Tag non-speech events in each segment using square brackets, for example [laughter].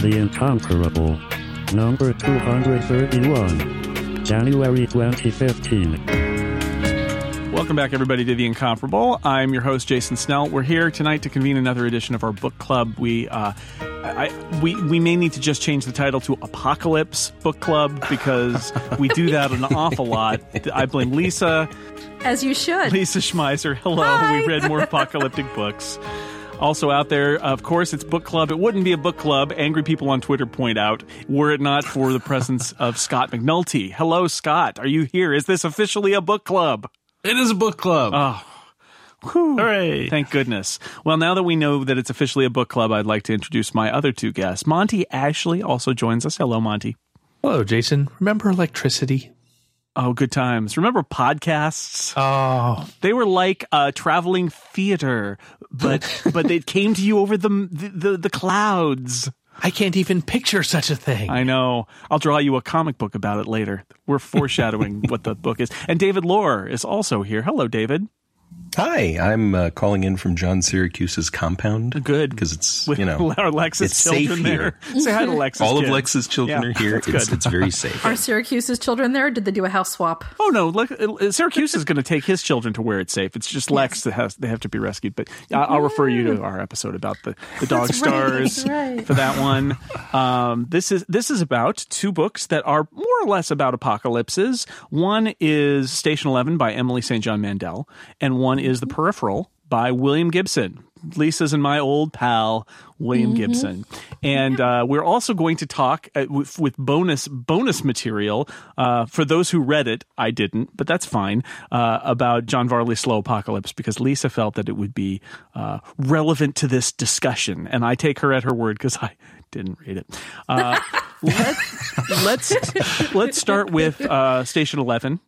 The Incomparable. Number 231. January 2015. Welcome back, everybody, to The Incomparable. I'm your host, Jason Snell. We're here tonight to convene another edition of our book club. We, uh, I, we, we may need to just change the title to Apocalypse Book Club because we do that an awful lot. I blame Lisa. As you should. Lisa Schmeiser. Hello. Hi. We read more apocalyptic books. Also out there, of course, it's book club. It wouldn't be a book club. Angry people on Twitter point out, were it not for the presence [laughs] of Scott McNulty. Hello, Scott. Are you here? Is this officially a book club? It is a book club. Oh, whew. Hooray. Thank goodness. Well, now that we know that it's officially a book club, I'd like to introduce my other two guests. Monty Ashley also joins us. Hello, Monty. Hello, Jason. Remember electricity? Oh, good times. Remember podcasts? Oh, They were like a traveling theater, but [laughs] but they came to you over the the, the, the clouds. I can't even picture such a thing. I know. I'll draw you a comic book about it later. We're foreshadowing [laughs] what the book is. And David Loehr is also here. Hello, David. Hi, I'm uh, calling in from John Siracusa's compound. Good. because it's you know [laughs] our Lexus it's safe children here. there. [laughs] Say hi to Lexus. All of kids. Lex's children Yeah, are here. It's it's very [laughs] safe. Are Syracuse's children there? Did they do a house swap? Oh no, Lex, uh, Siracusa is going to take his children to where it's safe. It's just Lex that has they have to be rescued. But I- I'll refer you to our episode about the the dog That's right, stars right. for that one. Um, this is this is about two books that are more or less about apocalypses. One is Station Eleven by Emily St. John Mandel, and one is The Peripheral by William Gibson. Lisa's and my old pal William Gibson, and uh, we're also going to talk uh, with, with bonus bonus material uh, for those who read it. I didn't, but that's fine. Uh, about John Varley's Slow Apocalypse because Lisa felt that it would be uh, relevant to this discussion, and I take her at her word because I didn't read it. Uh, [laughs] let, let's let's start with uh, Station Eleven,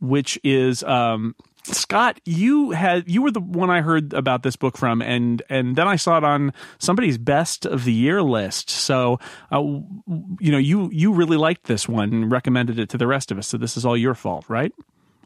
which is um, Scott. You had you were the one I heard about this book from, and and then I saw it on somebody's best of the year list. So, uh, you know, you you really liked this one and recommended it to the rest of us. So this is all your fault, right?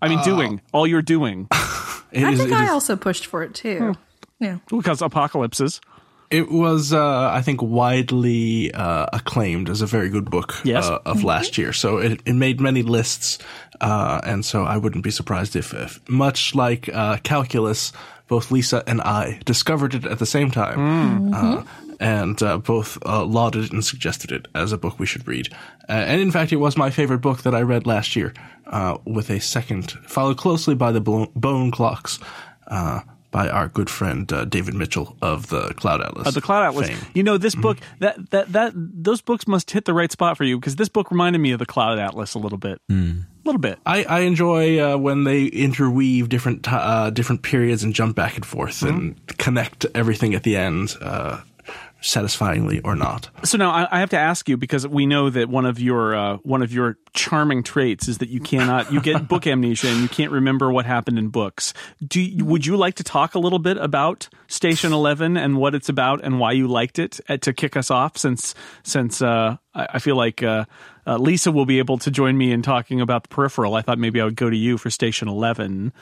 I mean, doing all you're doing [laughs] It I is- think I is- also pushed for it too. Yeah. because apocalypses. It was, uh, I think, widely uh, acclaimed as a very good book Yes. uh, of last year. So it, it made many lists, uh, and so I wouldn't be surprised if, if much like uh, calculus, both Lisa and I discovered it at the same time, uh, and uh, both uh, lauded and suggested it as a book we should read. Uh, and in fact, it was my favorite book that I read last year, uh, with a second followed closely by the Bone Clocks. By our good friend uh, David Mitchell of the Cloud Atlas. Uh, the Cloud Atlas. fame. You know, this book that that that those books must hit the right spot for you because this book reminded me of the Cloud Atlas a little bit, a little bit. I, I enjoy uh, when they interweave different uh, different periods and jump back and forth and connect everything at the end, uh, satisfyingly or not. So now I, I have to ask you because we know that one of your uh, one of your charming traits is that you cannot you get book [laughs] amnesia and you can't remember what happened in books. Do would you like to talk a little bit about Station Eleven and what it's about and why you liked it uh, to kick us off? Since since uh, I, I feel like uh, uh, Lisa will be able to join me in talking about the peripheral. I thought maybe I would go to you for Station Eleven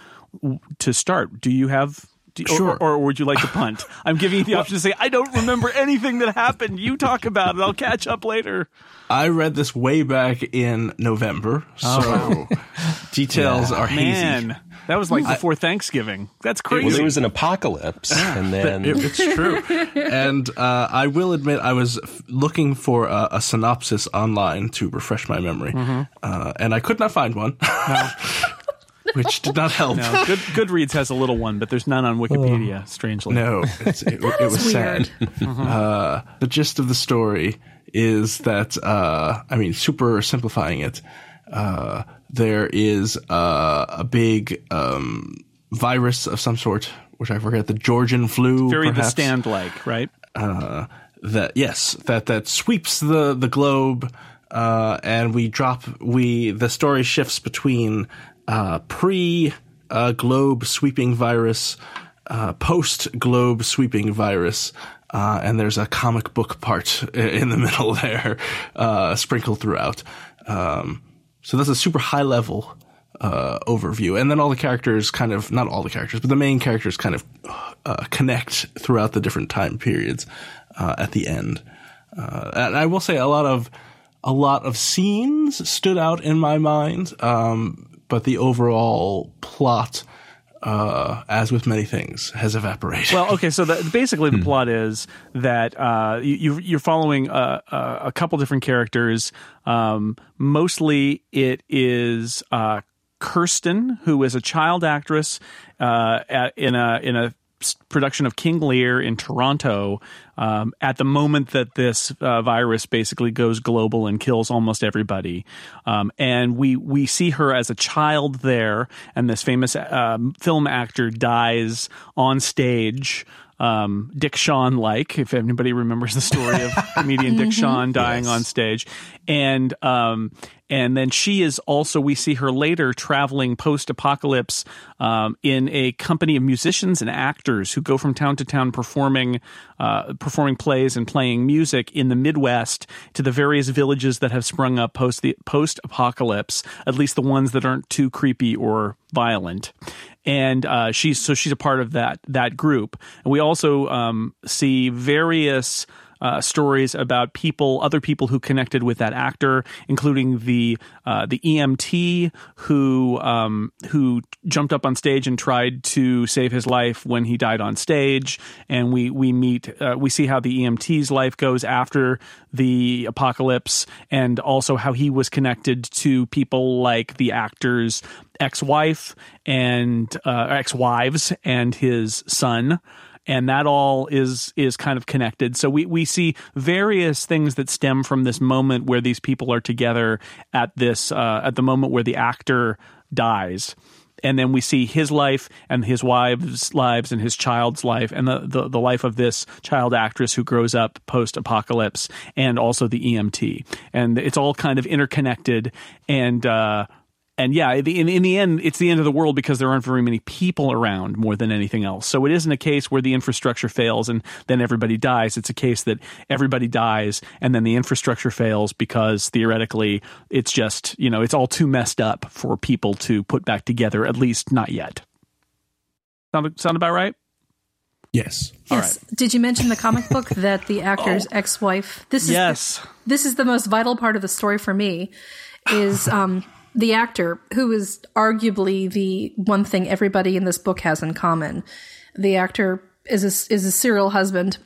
to start. Do you have? Do, or- Sure. Or, would you like to punt? [laughs] I'm giving you the option to say, I don't remember anything that happened. You talk about it. I'll catch up later. I read this way back in November, so [laughs] details are hazy. Man, that was like before Thanksgiving. That's crazy. Well, there was an apocalypse, and then It- it's true. [laughs] and uh, I will admit, I was f- looking for a, a synopsis online to refresh my memory, uh, and I could not find one, which did not help. no, Good, Goodreads has a little one, but there's none on Wikipedia, strangely. No, it's, it, it was sad. Uh, the gist of the story is that, uh, I mean, super simplifying it, uh, there is uh, a big um, virus of some sort, which I forget, the Georgian flu. Very the stand like, right? Uh, that yes, that that sweeps the the globe, uh, and we drop we the story shifts between uh, pre globe sweeping virus, uh, post globe sweeping virus. Uh, and there's a comic book part [laughs] in the middle there, uh, sprinkled throughout. Um, so that's a super high level uh, overview, and then all the characters kind of not all the characters, but the main characters kind of uh, connect throughout the different time periods uh, at the end. And I will say a lot of a lot of scenes stood out in my mind, um, but the overall plot, uh, as with many things, has evaporated. Well, okay, so the, basically the plot is that uh, you, you're following a, a, a couple different characters. Um, mostly, it is uh, Kirsten, who is a child actress uh, in a in a production of King Lear in Toronto. Um, at the moment that this uh, virus basically goes global and kills almost everybody, um, and we we see her as a child there, and this famous um, film actor dies on stage um, Dick Shawn like, if anybody remembers the story of [laughs] comedian Dick Shawn dying on stage. And um, and then she is also we see her later traveling post apocalypse um, in a company of musicians and actors who go from town to town performing uh, performing plays and playing music in the Midwest to the various villages that have sprung up post the post apocalypse, at least the ones that aren't too creepy or violent and uh, she's so she's a part of that that group. And we also um, see various. Uh, stories about people, other people who connected with that actor, including the uh, the EMT who um, who jumped up on stage and tried to save his life when he died on stage. And we we meet uh, we see how the EMT's life goes after the apocalypse, and also how he was connected to people like the actor's ex-wife and uh, ex-wives and his son and that all is is kind of connected so we we see various things that stem from this moment where these people are together at this uh, at the moment where the actor dies and then we see his life and his wife's lives and his child's life and the, the, the life of this child actress who grows up post apocalypse and also the EMT. And it's all kind of interconnected and, uh, and yeah, in, in the end, it's the end of the world because there aren't very many people around more than anything else. So it isn't a case where the infrastructure fails and then everybody dies. It's a case that everybody dies and then the infrastructure fails because theoretically it's just, you know, it's all too messed up for people to put back together, at least not yet. Sound, sound about right? yes. Yes. Did you mention the comic book [laughs] that the actor's ex-wife? This is Yes. The, this is the most vital part of the story for me. Is um, the actor who is arguably the one thing everybody in this book has in common. The actor is a, is a serial husband,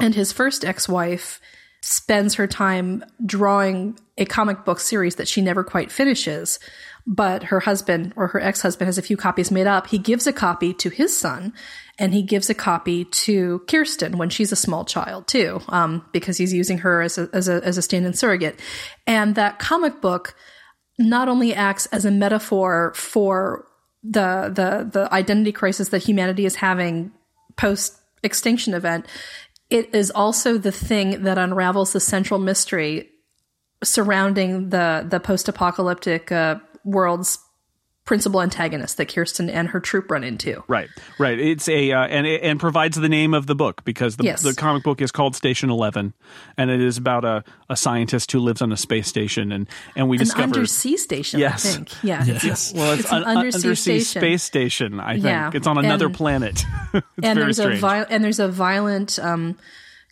and his first ex-wife spends her time drawing a comic book series that she never quite finishes. But her husband or her ex husband has a few copies made up. He gives a copy to his son and he gives a copy to Kirsten when she's a small child too, um, because he's using her as a, as a, as a stand in surrogate. And that comic book not only acts as a metaphor for the, the, the identity crisis that humanity is having post extinction event, it is also the thing that unravels the central mystery surrounding the the post apocalyptic uh, world's principal antagonist that Kirsten and her troop run into. Right, right. It's a uh, and and provides the name of the book because the Yes. the comic book is called Station Eleven, and it is about a, a scientist who lives on a space station, and and we An discover undersea station, Yes. I think. Yeah. Yes. well, it's, It's an an undersea station. space station. I think Yeah, it's on another and- planet. [laughs] it's and very there's strange. a vi- and there's a violent um,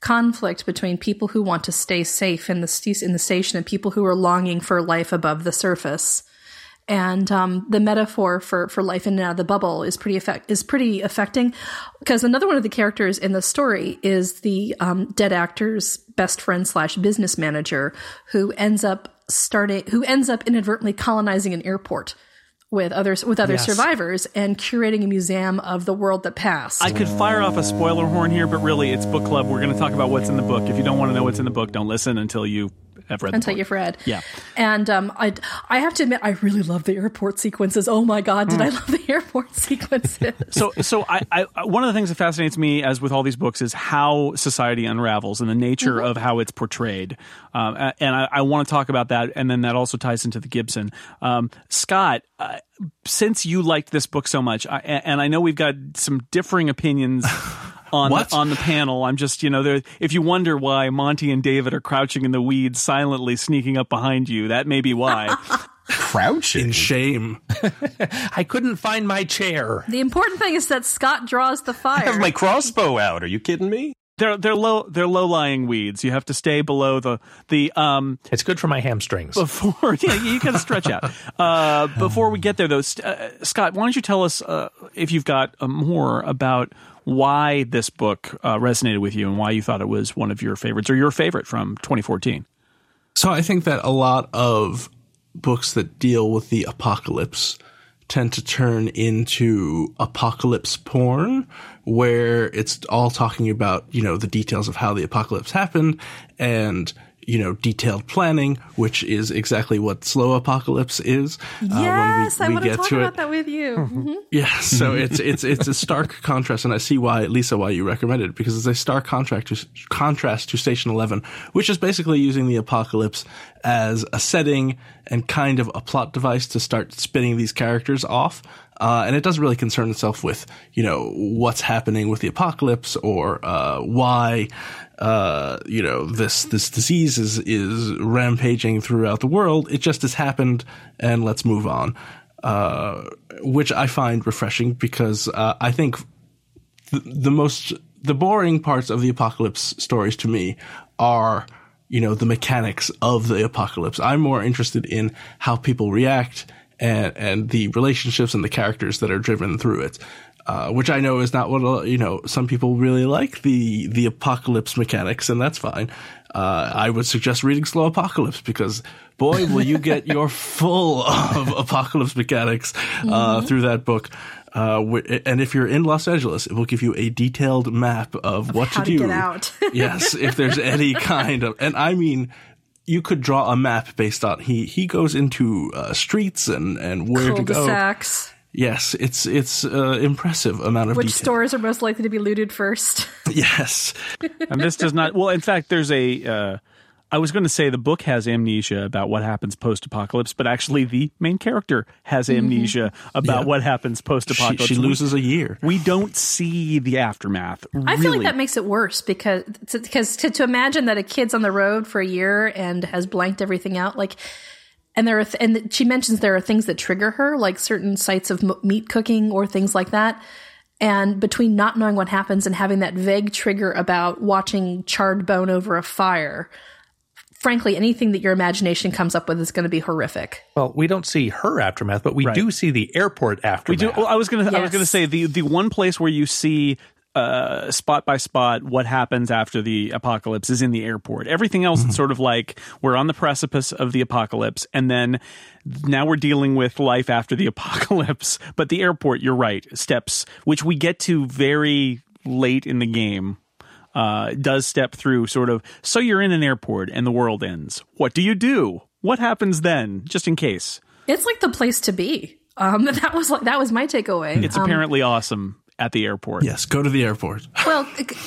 conflict between people who want to stay safe in the st- in the station and people who are longing for life above the surface. And um, the metaphor for, for life in and out of the bubble is pretty effect- is pretty affecting because another one of the characters in the story is the um, dead actor's best friend slash business manager who ends up starting who ends up inadvertently colonizing an airport with others with other Yes. survivors and curating a museum of the world that passed. I could fire off a spoiler horn here, but really, it's book club. We're going to talk about what's in the book. If you don't want to know what's in the book, don't listen until you have read until you've read. Yeah. And um, I, I have to admit, I really love the airport sequences. Oh my God, did I love the airport [laughs] sequences? so so I, I one of the things that fascinates me as with all these books is how society unravels and the nature of how it's portrayed um, and I, I want to talk about that and then that also ties into the Gibson um, Scott uh, since you liked this book so much I, and I know we've got some differing opinions [laughs] on What? the, on the panel I'm just you know there if you wonder why Monty and David are crouching in the weeds silently sneaking up behind you that may be why [laughs] Crouching. In shame. [laughs] I couldn't find my chair. the important thing is that Scott draws the I have fire. my [laughs] crossbow out. Are you kidding me? They're they're low they're low lying weeds. You have to stay below the the um It's good for my hamstrings. before yeah you got to stretch out. Uh, before we get there though, St- uh, Scott, why don't you tell us uh, if you've got uh, more about why this book uh, resonated with you and why you thought it was one of your favorites or your favorite from 2014. So I think that a lot of books that deal with the apocalypse tend to turn into apocalypse porn where it's all talking about, you know, the details of how the apocalypse happened and you know, detailed planning, which is exactly what slow apocalypse is. uh, Yes, I when we, we want to talk to about it. that with you. Mhm. Yeah, so it's it's it's a stark [laughs] contrast, and I see why Lisa why you recommend it because it's a stark contrast to contrast to Station Eleven, which is basically using the apocalypse as a setting and kind of a plot device to start spinning these characters off. Uh, and it doesn't really concern itself with, you know, what's happening with the apocalypse or uh, why, uh, you know, this this disease is is rampaging throughout the world. It just has happened, and let's move on uh, which I find refreshing because uh, I think th- the most the boring parts of the apocalypse stories to me are you know the mechanics of the apocalypse. I'm more interested in how people react and and the relationships and the characters that are driven through it. Uh, which I know is not what you know. Some people really like the the apocalypse mechanics, and that's fine. Uh, I would suggest reading Slow Apocalypse because boy, will you get [laughs] your full of apocalypse mechanics uh, through that book. Uh, and if you're in Los Angeles, it will give you a detailed map of, what how to do. get out. yes, if there's [laughs] any kind of, and I mean, you could draw a map based on he he goes into uh, streets and and where to go. Cul-de-sacs. Yes, it's it's uh, impressive amount of Which detail. stores are most likely to be looted first? [laughs] Yes, and this does not well in fact there's a uh, i was going to say the book has amnesia about what happens post-apocalypse but actually the main character has mm-hmm. amnesia about Yeah. what happens post-apocalypse she We- loses a year. we don't see the aftermath I feel like that makes it worse because because to, to imagine that a kid's on the road for a year and has blanked everything out, like, and there are th- and she mentions there are things that trigger her, like certain sites of m- meat cooking or things like that. And between not knowing what happens and having that vague trigger about watching charred bone over a fire, frankly, anything that your imagination comes up with is going to be horrific. Well, we don't see her aftermath, but we do see the airport aftermath. We do. Well, I was gonna. I was gonna say the the one place where you see uh, spot by spot what happens after the apocalypse is in the airport. Everything else is sort of like we're on the precipice of the apocalypse, and then now we're dealing with life after the [laughs] apocalypse. But the airport, you're right, steps which we get to very late in the game. Uh, does step through sort of so you're in an airport and the world ends. What do you do? What happens then? Just in case. It's like the place to be. Um, [laughs] that was like that was my takeaway. It's Um, apparently awesome at the airport. Yes, go to the airport. [laughs] Well,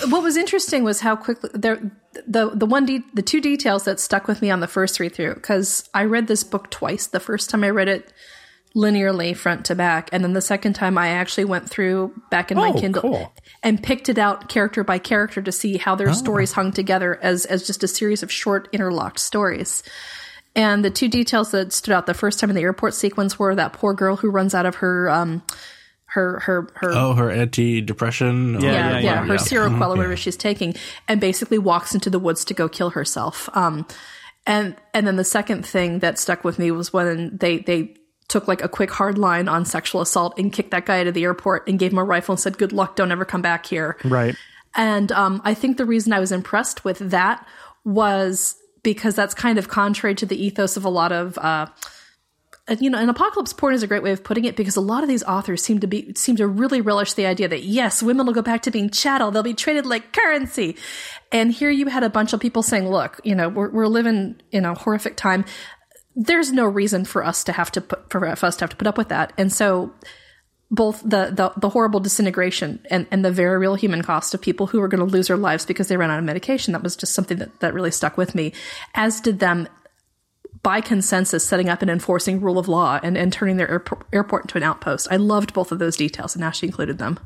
what was interesting was how quickly there the the one de- the two details that stuck with me on the first read through because I read this book twice. The first time I read it linearly front to back, and then the second time I actually went through back in my Oh, Kindle cool. and picked it out character by character to see how their stories hung together as as just a series of short interlocked stories. And the two details that stood out the first time in the airport sequence were that poor girl who runs out of her um her her her Oh, her anti-depression. Yeah, yeah, yeah, yeah, yeah, her yeah. Seroquel or whatever she's taking, and basically walks into the woods to go kill herself. Um, and and then the second thing that stuck with me was when they they took like a quick hard line on sexual assault and kicked that guy out of the airport and gave him a rifle and said, "Good luck, don't ever come back here." Right. And um, I think the reason I was impressed with that was because that's kind of contrary to the ethos of a lot of. Uh, you know, an apocalypse porn is a great way of putting it because a lot of these authors seem to be seem to really relish the idea that yes, women will go back to being chattel; they'll be traded like currency. And here you had a bunch of people saying, "Look, you know, we're we're living in a horrific time. There's no reason for us to have to put for us to have to put up with that." And so, both the the, the horrible disintegration and, and the very real human cost of people who are going to lose their lives because they ran out of medication. That was just something that, that really stuck with me, as did them by consensus setting up and enforcing rule of law and, and turning their airport, airport into an outpost. I loved both of those details, and Ashley included them.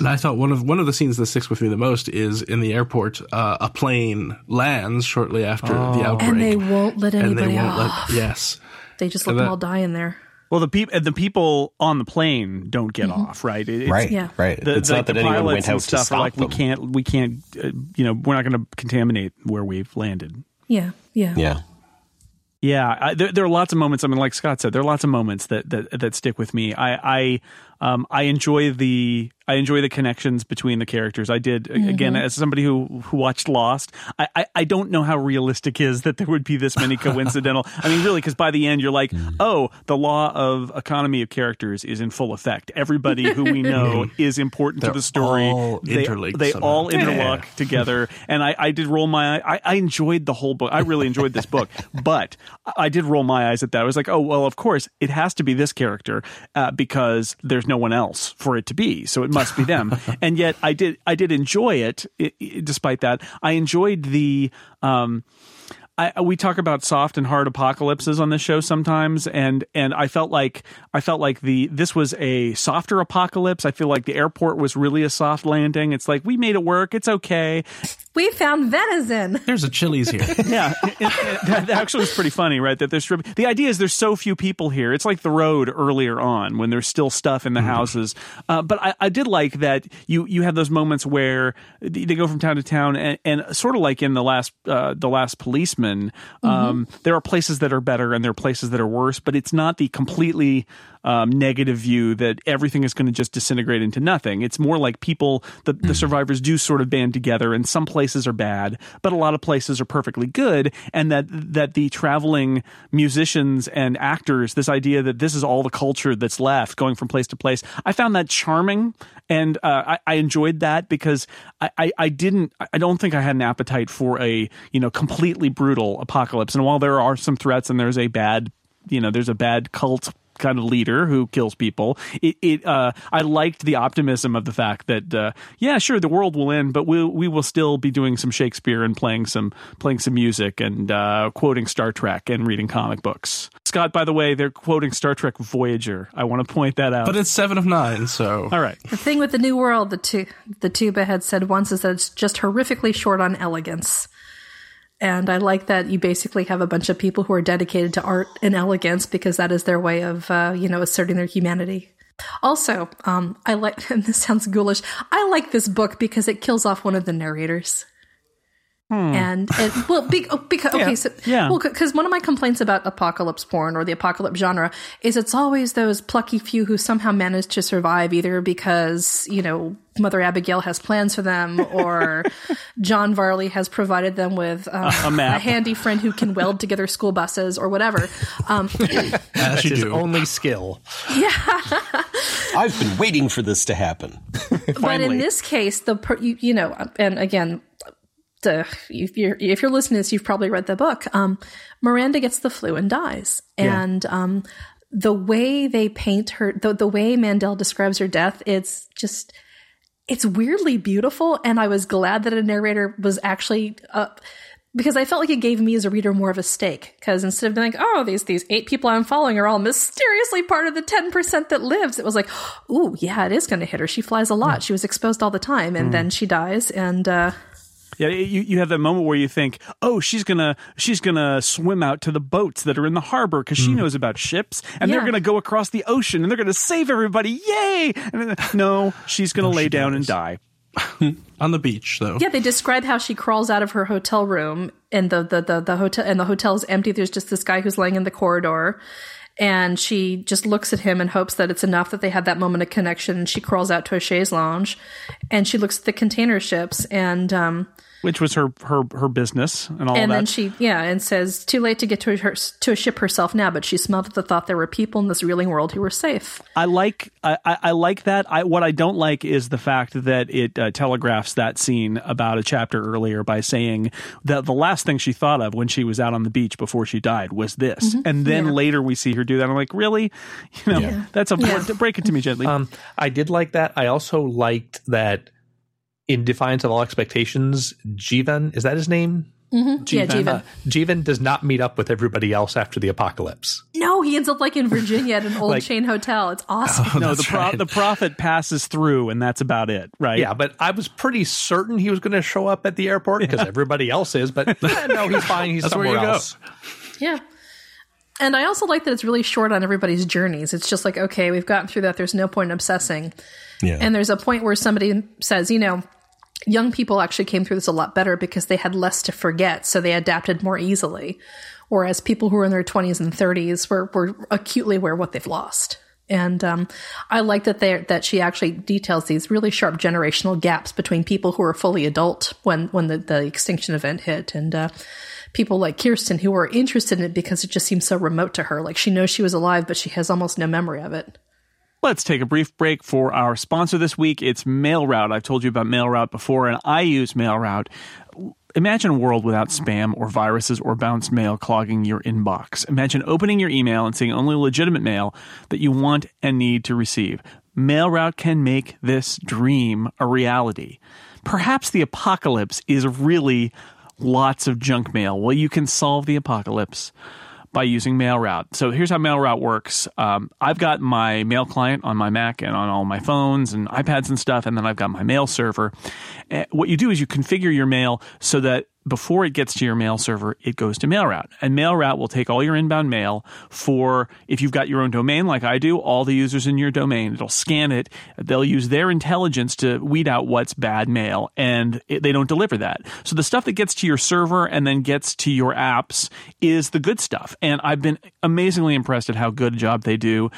And I thought one of one of the scenes that sticks with me the most is in the airport. Uh, a plane lands shortly after the outbreak, And they won't let and anybody they won't off. let. Yes, They just let And them that- all die in there. Well, the people the people on the plane don't get off, right? It- it's- Right, Yeah. right. The, it's the- not that the anyone pilots went and out to stuff stop are like them. we can't we can't uh, you know we're not going to contaminate where we've landed. Yeah, yeah. Yeah. Yeah, I, there, there are lots of moments. I mean, like Scott said, there are lots of moments that that, that stick with me. I I um I enjoy the I enjoy the connections between the characters. I did again mm-hmm. as somebody who who watched Lost. I, I I don't know how realistic is that there would be this many [laughs] coincidental. I mean, really, because by the end you're like, mm. oh, the law of economy of characters is in full effect. Everybody who we [laughs] know mm. is important to They're the story. all they they somehow. all interlock [laughs] together. And I, I did roll my. I, I enjoyed the whole book. I really enjoyed this book, but I did roll my eyes at that. I was like, oh, well, of course, it has to be this character uh, because there's no one else for it to be. So it must be them. [laughs] and yet I did, I did enjoy it, i i despite that. I enjoyed the, um, I, we talk about soft and hard apocalypses on this show sometimes, and and I felt like I felt like the this was a softer apocalypse. I feel like the airport was really a soft landing. It's like we made it work. It's okay. We found venison. [laughs] There's a Chili's here. [laughs] Yeah, it- it- that, that actually was pretty funny, right? That there's. The idea is there's so few people here. It's like the road earlier on when there's still stuff in the houses. Uh, but I, I did like that you you have those moments where they they go from town to town, and, and sort of like in the last uh, the last policeman, um, there are places that are better and there are places that are worse. But it's not the completely um, negative view that everything is going to just disintegrate into nothing. It's more like people, the, the survivors do sort of band together, and some places are bad, but a lot of places are perfectly good, and that that the traveling musicians and actors, this idea that this is all the culture that's left, going from place to place, I found that charming, and uh, I, I enjoyed that because I, I, I didn't, I don't think I had an appetite for a you know completely brutal apocalypse, and while there are some threats and there's a bad you know there's a bad cult kind of leader who kills people. It, it uh, I liked the optimism of the fact that uh, yeah, sure, the world will end, but we we will still be doing some Shakespeare and playing some playing some music and uh, quoting Star Trek and reading comic books. Scott, by the way, they're quoting Star Trek Voyager. I want to point that out. But it's seven of nine, so all right. The thing with the New World, the tu- the tuba had said once, is that it's just horrifically short on elegance. And I like that you basically have a bunch of people who are dedicated to art and elegance because that is their way of, uh, you know, asserting their humanity. Also, um, I like, [laughs] and this sounds ghoulish, I like this book because it kills off one of the narrators. And, and well, be, oh, because okay, so Yeah. well, because one of my complaints about apocalypse porn or the apocalypse genre is it's always those plucky few who somehow manage to survive, either because you know Mother Abigail has plans for them, [laughs] or John Varley has provided them with um, A map. handy friend who can weld together school buses or whatever. Um, [laughs] That's you his do. only skill. Yeah, I've been waiting for this to happen. but in this case, the per, you, you know, and again, if you're if you're listening to this, you've probably read the book. Um, Miranda gets the flu and dies, and um, the way they paint her, the the way Mandel describes her death, it's just it's weirdly beautiful, and I was glad that a narrator was actually. Uh, because I felt like it gave me as a reader more of a stake. Because instead of being like, "Oh, these these eight people I'm following are all mysteriously part of the ten percent that lives," it was like, oh yeah, it is going to hit her. She flies a lot. She was exposed all the time, and then she dies." And uh, Yeah, you, you have that moment where you think, oh, she's gonna she's gonna swim out to the boats that are in the harbor because she knows about ships, and they're gonna go across the ocean and they're gonna save everybody, yay! And then, no, she's gonna lay down and die. [laughs] on the beach, though. yeah, they describe how she crawls out of her hotel room, and the the the, the hotel and the hotel is empty. There's just this guy who's laying in the corridor. And she just looks at him and hopes that it's enough that they had that moment of connection. And she crawls out to a chaise lounge, and she looks at the container ships, and um, Which was her her her business and all that. and then she yeah and says too late to get to her to a ship herself now but she smiled at the thought there were people in this reeling world who were safe I like I, I I like that. I what I don't like is the fact that it uh, telegraphs that scene about a chapter earlier by saying that the last thing she thought of when she was out on the beach before she died was this, and then Yeah. later we see her do that. I'm like, really, you know, that's a Yeah. break it to me gently. Um, I did like that. I also liked that in defiance of all expectations, Jeevan, is that his name? yeah Jeevan. Uh, Jeevan does not meet up with everybody else after the apocalypse. no he ends up like in virginia at an old Like- chain hotel it's awesome [laughs] no, the pro- the prophet passes through, and that's about it, right? Yeah, but I was pretty certain he was going to show up at the airport because everybody else is. But [laughs] [laughs] no, he's fine. He's That's where somewhere you go. else. yeah And I also like that it's really short on everybody's journeys. It's just like, okay, we've gotten through that. There's no point in obsessing. Yeah. And there's a point where somebody says, you know, young people actually came through this a lot better because they had less to forget, so they adapted more easily. Whereas people who are in their 20s and 30s were, were acutely aware what they've lost. And um, I like that they that she actually details these really sharp generational gaps between people who are fully adult when when the, the extinction event hit, and uh, people like Kirsten who are interested in it because it just seems so remote to her. Like she knows she was alive, but she has almost no memory of it. Let's take a brief break for our sponsor this week. It's MailRoute. I've told you about MailRoute before, and I use MailRoute. Imagine a world without spam or viruses or bounced mail clogging your inbox. Imagine opening your email and seeing only legitimate mail that you want and need to receive. MailRoute can make this dream a reality. Perhaps the apocalypse is really lots of junk mail. Well, you can solve the apocalypse by using MailRoute. So here's how MailRoute works. Um, I've got my mail client on my Mac and on all my phones and iPads and stuff, and then I've got my mail server. Uh, what you do is you configure your mail so that before it gets to your mail server, it goes to MailRoute. And MailRoute will take all your inbound mail for, if you've got your own domain like I do, all the users in your domain. It'll scan it. They'll use their intelligence to weed out what's bad mail, and it, they don't deliver that. So the stuff that gets to your server and then gets to your apps is the good stuff. And I've been amazingly impressed at how good a job they do.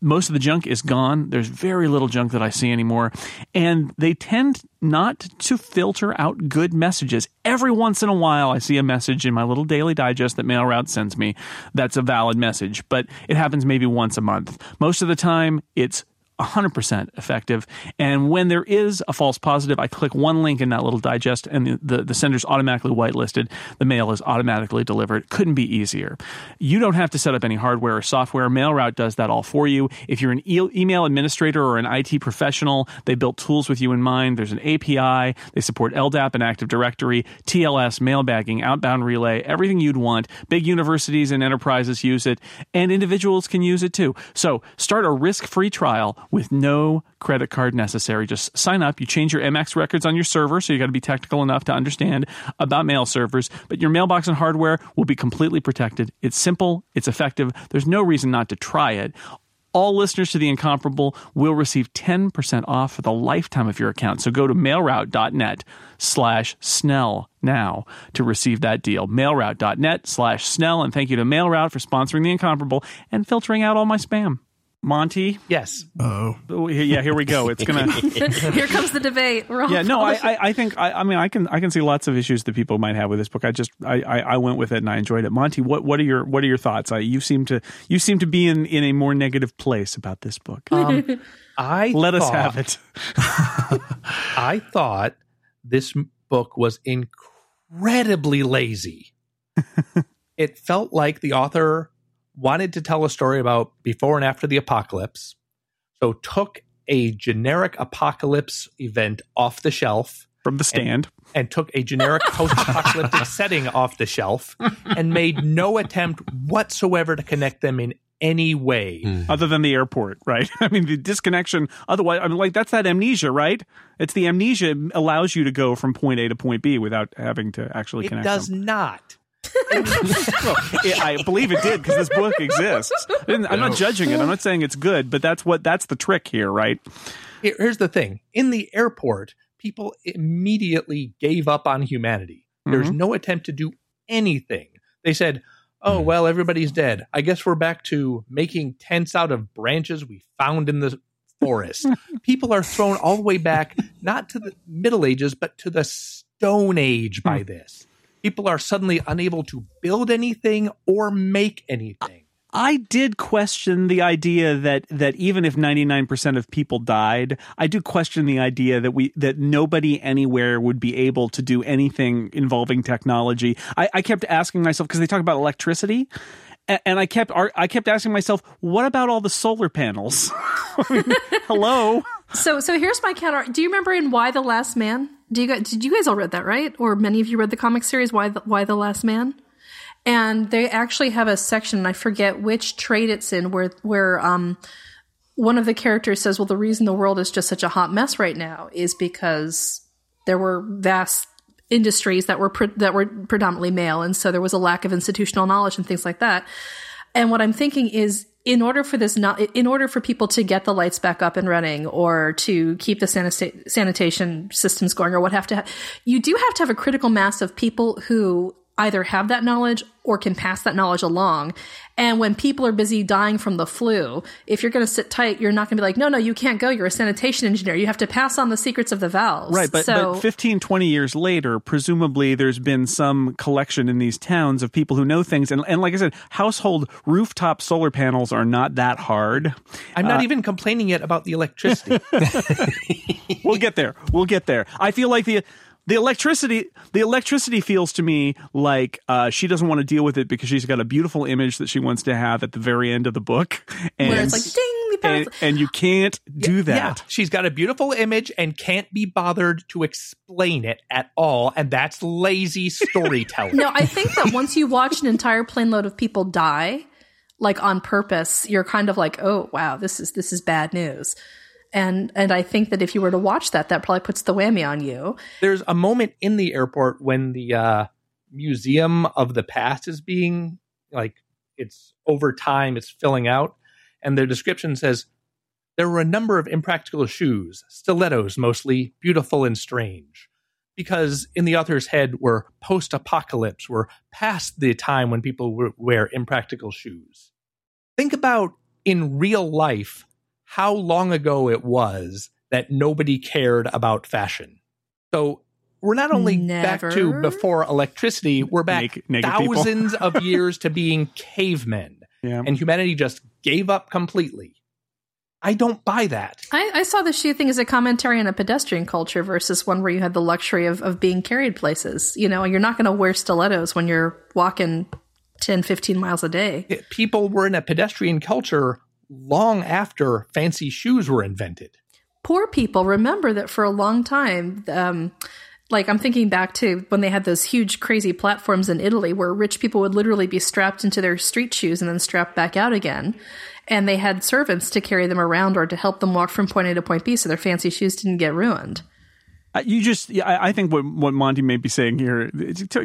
Most of the junk is gone. There's very little junk that I see anymore. And they tend not to filter out good messages. Every once in a while, I see a message in my little daily digest that MailRoute sends me that's a valid message, but it happens maybe once a month. Most of the time, it's 100% effective. And when there is a false positive, I click one link in that little digest and the, the, the, sender's automatically whitelisted. The mail is automatically delivered. Couldn't be easier. You don't have to set up any hardware or software. MailRoute does that all for you. If you're an e- email administrator or an IT professional, they built tools with you in mind. There's an API. They support LDAP and Active Directory, TLS, mailbagging, outbound relay, everything you'd want. Big universities and enterprises use it, and individuals can use it too. So start a risk-free trial with no credit card necessary. Just sign up. You change your MX records on your server, so you got to be technical enough to understand about mail servers, but your mailbox and hardware will be completely protected. It's simple, it's effective. There's no reason not to try it. All listeners to The Incomparable will receive 10% off for the lifetime of your account. So go to mailroute.net slash Snell now to receive that deal. Mailroute.net slash Snell. And thank you to MailRoute for sponsoring The Incomparable and filtering out all my spam. Monty. Yes. Oh, yeah. Here we go. It's gonna. [laughs] Here comes the debate. We're all yeah. No. I. I, I think. I, I mean. I can. I can see lots of issues that people might have with this book. I just. I, I. I went with it and I enjoyed it. Monty. What. What are your. What are your thoughts? I, you seem to. You seem to be in. In a more negative place about this book. Um, [laughs] I Let us have it. [laughs] I thought this book was incredibly lazy. it felt like the author wanted to tell a story about before and after the apocalypse, so took a generic apocalypse event off the shelf From the stand. and took a generic [laughs] post-apocalyptic setting off the shelf and made no attempt whatsoever to connect them in any way. Hmm. other than the airport, right? [laughs] I mean, the disconnection. Otherwise, I mean, like that's that amnesia, right? It's the amnesia allows you to go from point A to point B without having to actually It connect. It does them. not. Well, it, I believe it did because this book exists. And I'm not oh. judging it. I'm not saying it's good, but that's what that's the trick here, right? Here- Here's the thing in the airport, people immediately gave up on humanity. There's mm-hmm. no attempt to do anything. They said, Oh, mm. well, everybody's dead. I guess we're back to making tents out of branches we found in the forest. [laughs] people are thrown all the way back, not to the Middle Ages, but to the Stone Age by hmm. this. People are suddenly unable to build anything or make anything. I did question the idea that that even if 99% of people died, I do question the idea that we that nobody anywhere would be able to do anything involving technology. I, I kept asking myself because they talk about electricity. And I kept I kept asking myself, what about all the solar panels? I [laughs] mean, hello. So, so here's my counter. Do you remember in Y: The Last Man? Do you guys, did you guys all read that, right? Or many of you read the comic series Why the, Y: The Last Man? And they actually have a section, I forget which trade it's in, where where um one of the characters says, "Well, the reason the world is just such a hot mess right now is because there were vast industries that were pre- that were predominantly male, and so there was a lack of institutional knowledge and things like that." And what I'm thinking is in order for this not in order for people to get the lights back up and running or to keep the sanita- sanitation systems going or what have to ha- you do have to have a critical mass of people who either have that knowledge or can pass that knowledge along. And when people are busy dying from the flu, if you're going to sit tight, you're not going to be like, no, no, you can't go. You're a sanitation engineer. You have to pass on the secrets of the valves. Right, but, so, but 15, 20 years later, presumably there's been some collection in these towns of people who know things. And, and like I said, household rooftop solar panels are not that hard. I'm not uh, even complaining yet about the electricity. [laughs] We'll get there. We'll get there. I feel like the the electricity the electricity feels to me like uh, she doesn't want to deal with it because she's got a beautiful image that she wants to have at the very end of the book. And, where it's like, ding, we and, and you can't do that. Yeah, she's got a beautiful image and can't be bothered to explain it at all, and that's lazy storytelling. [laughs] No, I think that once you watch an entire plane load of people die, like on purpose, you're kind of like, oh wow, this is this is bad news. And and I think that if you were to watch that, that probably puts the whammy on you. There's a moment in the airport when the uh, museum of the past is being like it's over time, it's filling out, and their description says there were a number of impractical shoes, stilettos mostly, beautiful and strange. Because in the author's head, we're post apocalypse, we're past the time when people wear impractical shoes. Think about in real life how long ago it was that nobody cared about fashion. So we're not only back to before electricity, we're back Naked- naked thousands of [laughs] years to being cavemen. Yeah. And humanity just gave up completely. I don't buy that. I, I saw the shoe thing as a commentary on a pedestrian culture versus one where you had the luxury of, of being carried places. You know, you're not going to wear stilettos when you're walking 10, 15 miles a day. People were in a pedestrian culture long after fancy shoes were invented. poor people remember that for a long time um, like i'm thinking back to when they had those huge crazy platforms in italy where rich people would literally be strapped into their street shoes and then strapped back out again and they had servants to carry them around or to help them walk from point a to point b so their fancy shoes didn't get ruined Uh, you just, I think what what Monty may be saying here.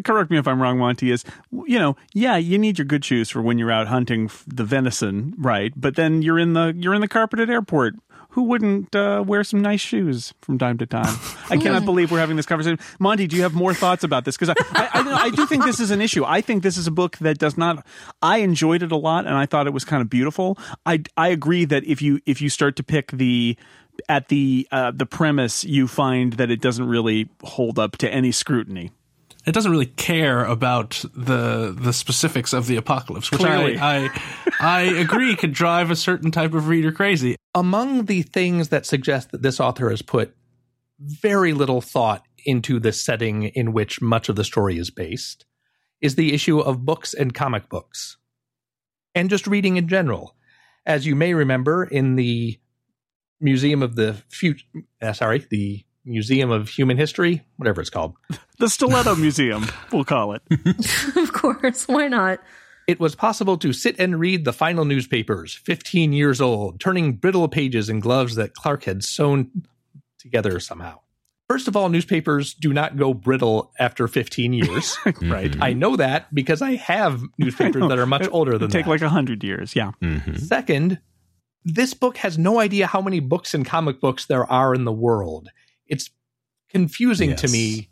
Correct me if I'm wrong, Monty. Is you know, yeah, you need your good shoes for when you're out hunting the venison, right? But then you're in the you're in the carpeted airport. Who wouldn't uh, wear some nice shoes from time to time? [laughs] I cannot believe we're having this conversation. Monty, do you have more thoughts about this? Because I, I, I, I do think this is an issue. I think this is a book that does not. I enjoyed it a lot, and I thought it was kind of beautiful. I I agree that if you if you start to pick the at the uh, the premise, you find that it doesn't really hold up to any scrutiny. it doesn't really care about the the specifics of the apocalypse, which Clearly. I, I I agree could drive a certain type of reader crazy. Among the things that suggest that this author has put very little thought into the setting in which much of the story is based is the issue of books and comic books and just reading in general. As you may remember, in the Museum of the Future, uh, sorry, the Museum of Human History, whatever it's called, The Stiletto Museum, we'll call it. [laughs] of course why not it was possible to sit and read the final newspapers, 15 years old, turning brittle pages in gloves that Clark had sewn together somehow. First of all, newspapers do not go brittle after 15 years. [laughs] right. Mm-hmm. I know that because I have newspapers that are much [laughs] older than Take that. like a hundred years. Yeah. Mm-hmm. Second, this book has no idea how many books and comic books there are in the world. It's confusing to me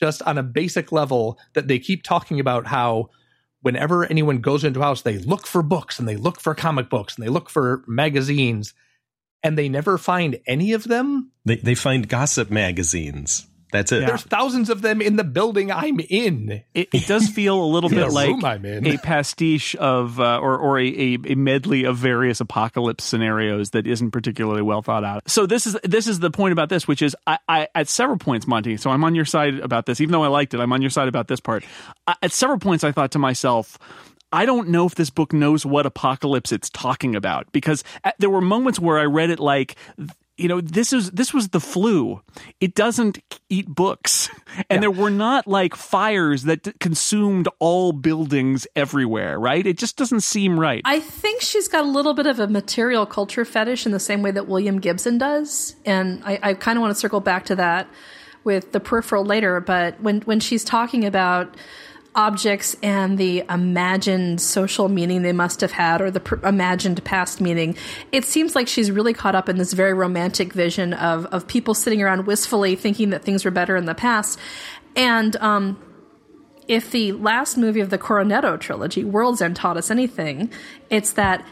just on a basic level that they keep talking about how whenever anyone goes into a house, they look for books and they look for comic books and they look for magazines and they never find any of them. They they find gossip magazines. That's it. There's thousands of them in the building I'm in. It, it does [laughs] feel a little bit like room I'm in. a pastiche of, uh, or or a, a, a medley of various apocalypse scenarios that isn't particularly well thought out. So this is this is the point about this, which is I, I at several points, Monty. So I'm on your side about this, even though I liked it. I'm on your side about this part. I, at several points, I thought to myself. I don't know if this book knows what apocalypse it's talking about because uh, there were moments where I read it like you know this is this was the flu. It doesn't eat books. And there were not like fires that consumed all buildings everywhere right? It just doesn't seem right. I think she's got a little bit of a material culture fetish in the same way that William Gibson does. And I, I kind of want to circle back to that with the peripheral later. But when, when she's talking about objects and the imagined social meaning they must have had or the pr- imagined past meaning it seems like she's really caught up in this very romantic vision of of people sitting around wistfully thinking that things were better in the past. And um if the last movie of the Cornetto trilogy, World's End, taught us anything, it's that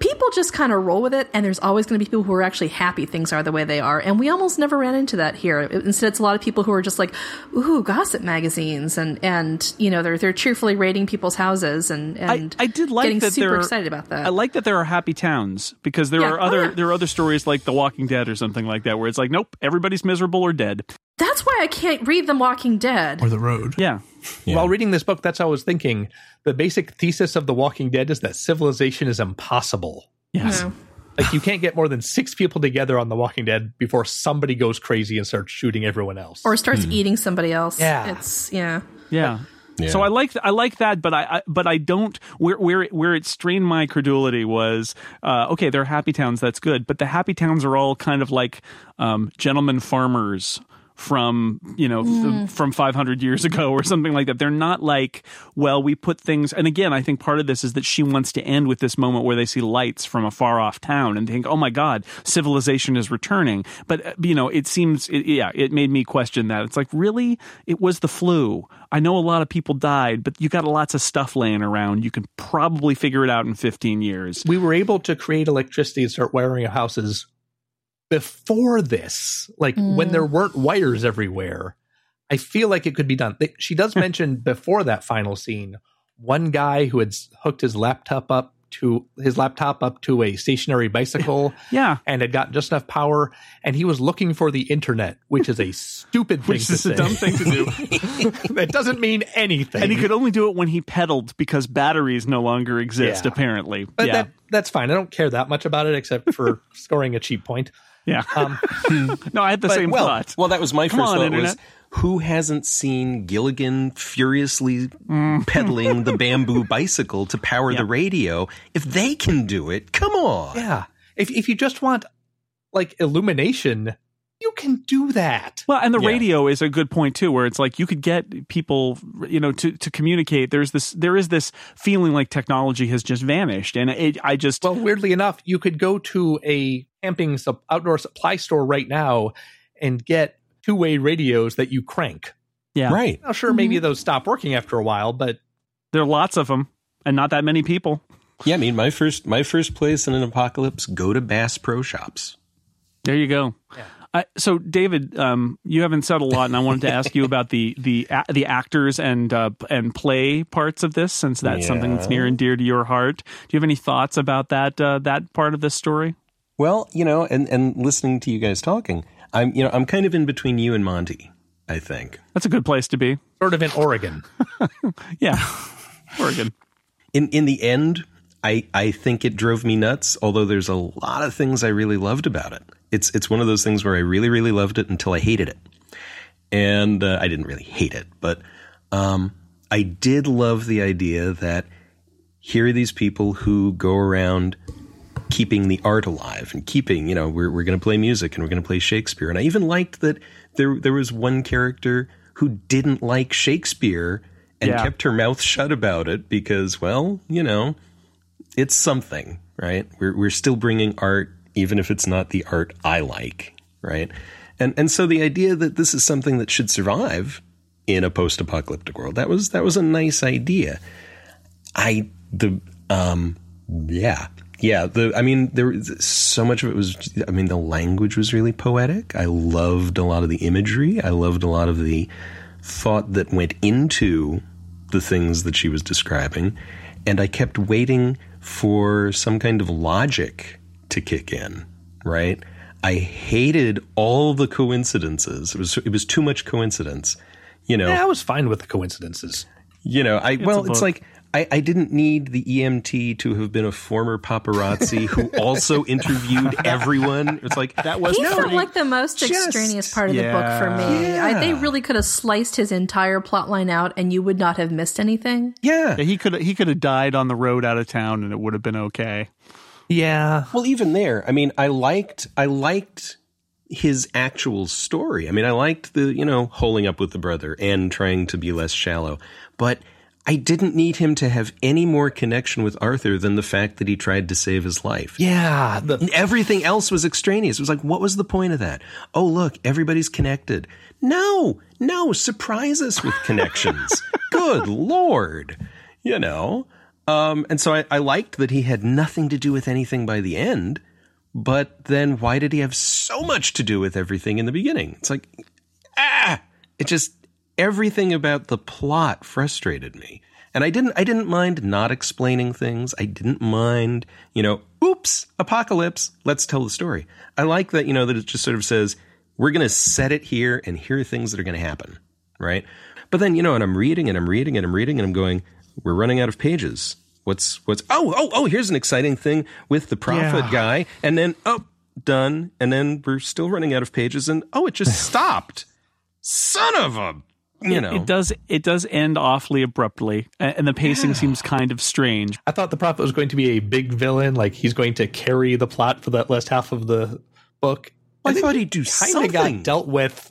people just kind of roll with it, and there's always going to be people who are actually happy things are the way they are. And we almost never ran into that here. Instead, it's a lot of people who are just like, ooh, gossip magazines, and and you know they're they're cheerfully raiding people's houses and and I, I did like getting that super there are- excited about that. I like that there are happy towns because there Yeah. are Oh, other yeah. there are other stories like The Walking Dead or something like that where it's like nope everybody's miserable or dead. That's why I can't read The Walking Dead. or the road. Yeah, While reading this book, that's how I was thinking. The basic thesis of The Walking Dead is that civilization is impossible. yes, No. Like you can't get more than six people together on The Walking Dead before somebody goes crazy and starts shooting everyone else. Or starts eating somebody else. Yeah. It's yeah. yeah. Yeah. So I like I like that, but I, I but I don't where where it, where it strained my credulity was uh, okay. They're happy towns, that's good, but the happy towns are all kind of like um, gentlemen farmers from you know f- from 500 years ago or something like that. They're not like well we put things and again i think part of this is that she wants to end with this moment where they see lights from a far off town and think oh my god civilization is returning. But uh, you know it seems it, yeah it made me question that. It's like really? It was the flu. I know a lot of people died but you got lots of stuff laying around. You can probably figure it out in 15 years. We were able to create electricity and start wiring our houses before this, like when there mm. weren't wires everywhere. I feel like it could be done. They- She does hmm. mention before that final scene one guy who had hooked his laptop up to his laptop up to a stationary bicycle [laughs] yeah and had got just enough power and he was looking for the internet which is a stupid [laughs] thing which is say. a dumb thing to do [laughs] that doesn't mean anything and he could only do it when he pedaled because batteries no longer exist Yeah. apparently but yeah that, that's fine i don't care that much about it except for scoring a cheap point yeah [laughs] um, [laughs] no i had the same well, thought well, that was my Come first on, thought Internet. was who hasn't seen Gilligan furiously pedaling the [laughs] bamboo bicycle to power the radio? If they can do it, come on. Yeah. If if you just want like illumination, you can do that. Well, and the Yeah. radio is a good point too, where it's like you could get people, you know, to, to communicate. There's this, there is this feeling like technology has just vanished, and it, I just, Well, weirdly enough, you could go to a camping sup- outdoor supply store right now and get two-way radios that you crank. yeah, Right. Now, sure, maybe mm-hmm. those stop working after a while, but there are lots of them, and not that many people. Yeah, I mean, my first my first place in an apocalypse, go to Bass Pro Shops. There you go. I, so, David, um, you haven't said a lot, and I wanted to [laughs] ask you about the the a- the actors and uh, and play parts of this, since that's something that's near and dear to your heart. Do you have any thoughts about that uh, that part of this story? Well, you know, and and listening to you guys talking, I'm you know I'm kind of in between you and Monty. I think That's a good place to be. sort of in Oregon. [laughs] Yeah, Oregon. in in the end, I I think it drove me nuts. Although there's a lot of things I really loved about it. It's it's one of those things where I really really loved it until I hated it, and uh, I didn't really hate it, but um, I did love the idea that here are these people who go around keeping the art alive and keeping you know we're we're going to play music and we're going to play Shakespeare, and I even liked that there there was one character who didn't like Shakespeare and Yeah. kept her mouth shut about it because well you know it's something, right? We're we're still bringing art, even if it's not the art I like, right? And and so the idea that this is something that should survive in a post-apocalyptic world that was that was a nice idea. I the um yeah yeah the I mean there was so much of it was I mean the language was really poetic. I loved a lot of the imagery. I loved a lot of the thought that went into the things that she was describing, and I kept waiting for some kind of logic to kick in, right? I hated all the coincidences. It was it was too much coincidence. You know, yeah, I was fine with the coincidences. you know, I well, it's like I, I didn't need the EMT to have been a former paparazzi who [laughs] also interviewed everyone. It's like that was He felt like the most just- extraneous part of the book for me. I, they really could have sliced his entire plot line out and you would not have missed anything. yeah. Yeah, he could he could have died on the road out of town, and it would have been okay. Yeah. Well, even there, I mean, I liked I liked his actual story. I mean, I liked the, you know, holding up with the brother and trying to be less shallow, but I didn't need him to have any more connection with Arthur than the fact that he tried to save his life. Yeah, the, Everything else was extraneous. It was like, what was the point of that? Oh, look, everybody's connected. No, no, surprise us with connections. [laughs] Good Lord. You know? Um, and so I, I liked that he had nothing to do with anything by the end, but then why did he have so much to do with everything in the beginning? It's like, ah, it just, everything about the plot frustrated me. And I didn't I didn't mind not explaining things. I didn't mind, you know, oops, apocalypse, let's tell the story. I like that, you know, that it just sort of says, we're going to set it here and here are things that are going to happen, right? But then, you know, and I'm reading and I'm reading and I'm reading and I'm going, we're running out of pages. What's what's oh, oh, oh, here's an exciting thing with the prophet Yeah. guy. And then oh, done. And then we're still running out of pages and oh, it just [laughs] stopped. Son of a you know. It does it does end awfully abruptly, and the pacing seems kind of strange. I thought the prophet was going to be a big villain, like he's going to carry the plot for that last half of the book. I think thought he he'd do kind of something. got dealt with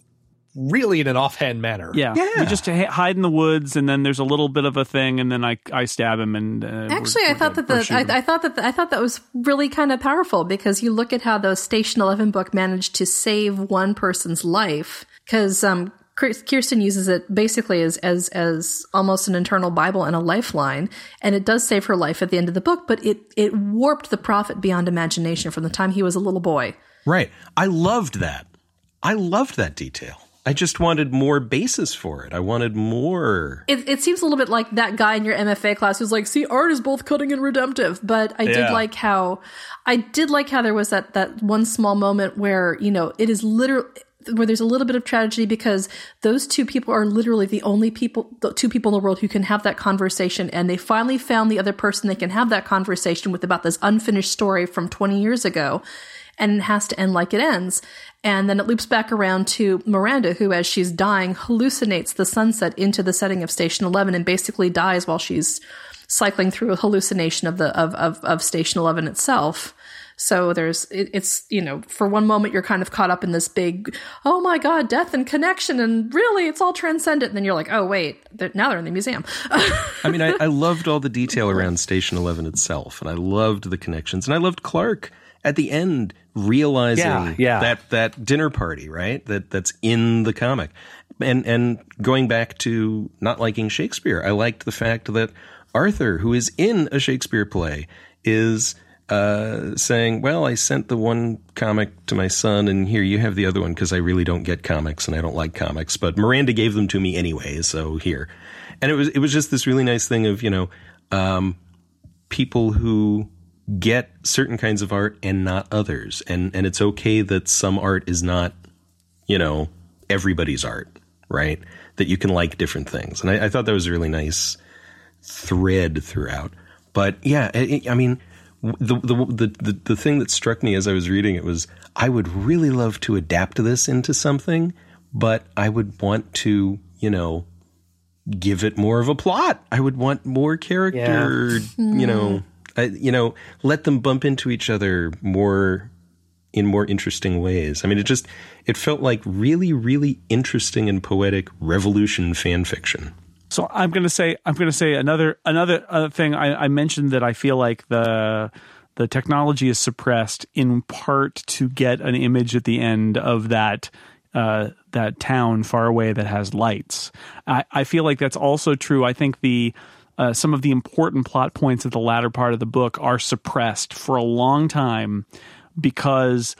really in an offhand manner. Yeah, Yeah. we just ha- hide in the woods, and then there's a little bit of a thing, and then I I stab him, and uh, we're- Actually, I we're thought good. that the. I, I thought that the, I thought that was really kind of powerful because you look at how the Station Eleven book managed to save one person's life because um, Kir- Kirsten uses it basically as as as almost an internal Bible and a lifeline, and it does save her life at the end of the book. But it it warped the prophet beyond imagination from the time he was a little boy. Right. I loved that. I loved that detail. I just wanted more basis for it. I wanted more. It, it seems a little bit like that guy in your MFA class who's like, "See, art is both cutting and redemptive." But I did like how, I did like how there was that that one small moment where you know it is literally where there's a little bit of tragedy because those two people are literally the only people, the two people in the world who can have that conversation, and they finally found the other person they can have that conversation with about this unfinished story from 20 years ago, and it has to end like it ends. And then it loops back around to Miranda, who, as she's dying, hallucinates the sunset into the setting of Station Eleven, and basically dies while she's cycling through a hallucination of the of of, of Station Eleven itself. So there's it, it's you know for one moment you're kind of caught up in this big oh my god death and connection and really it's all transcendent and then you're like oh wait they're, now they're in the museum I mean, I, I [laughs] loved all the detail around Station 11 itself, and I loved the connections, and I loved Clark at the end realizing Yeah, yeah. that that dinner party, right? That that's in the comic, and and going back to not liking Shakespeare, I liked the fact that Arthur, who is in a Shakespeare play, is. Uh, saying, "Well, I sent the one comic to my son, and here you have the other one because I really don't get comics and I don't like comics. But Miranda gave them to me anyway, so here." And it was it was just this really nice thing of you know um, people who get certain kinds of art and not others, and and it's okay that some art is not you know everybody's art, right? That you can like different things, and I, I thought that was a really nice thread throughout. But yeah, I, I mean, the, the the the the thing that struck me as I was reading it was I would really love to adapt this into something, but I would want to, you know, give it more of a plot. I would want more character, you know, hmm. I, you know, let them bump into each other more in more interesting ways. I mean, it just it felt like really, really interesting and poetic revolution fan fiction. So I'm going to say I'm going to say another another uh, thing. I, I mentioned that I feel like the the technology is suppressed in part to get an image at the end of that uh, that town far away that has lights. I, I feel like that's also true. I think the uh, some of the important plot points at the latter part of the book are suppressed for a long time because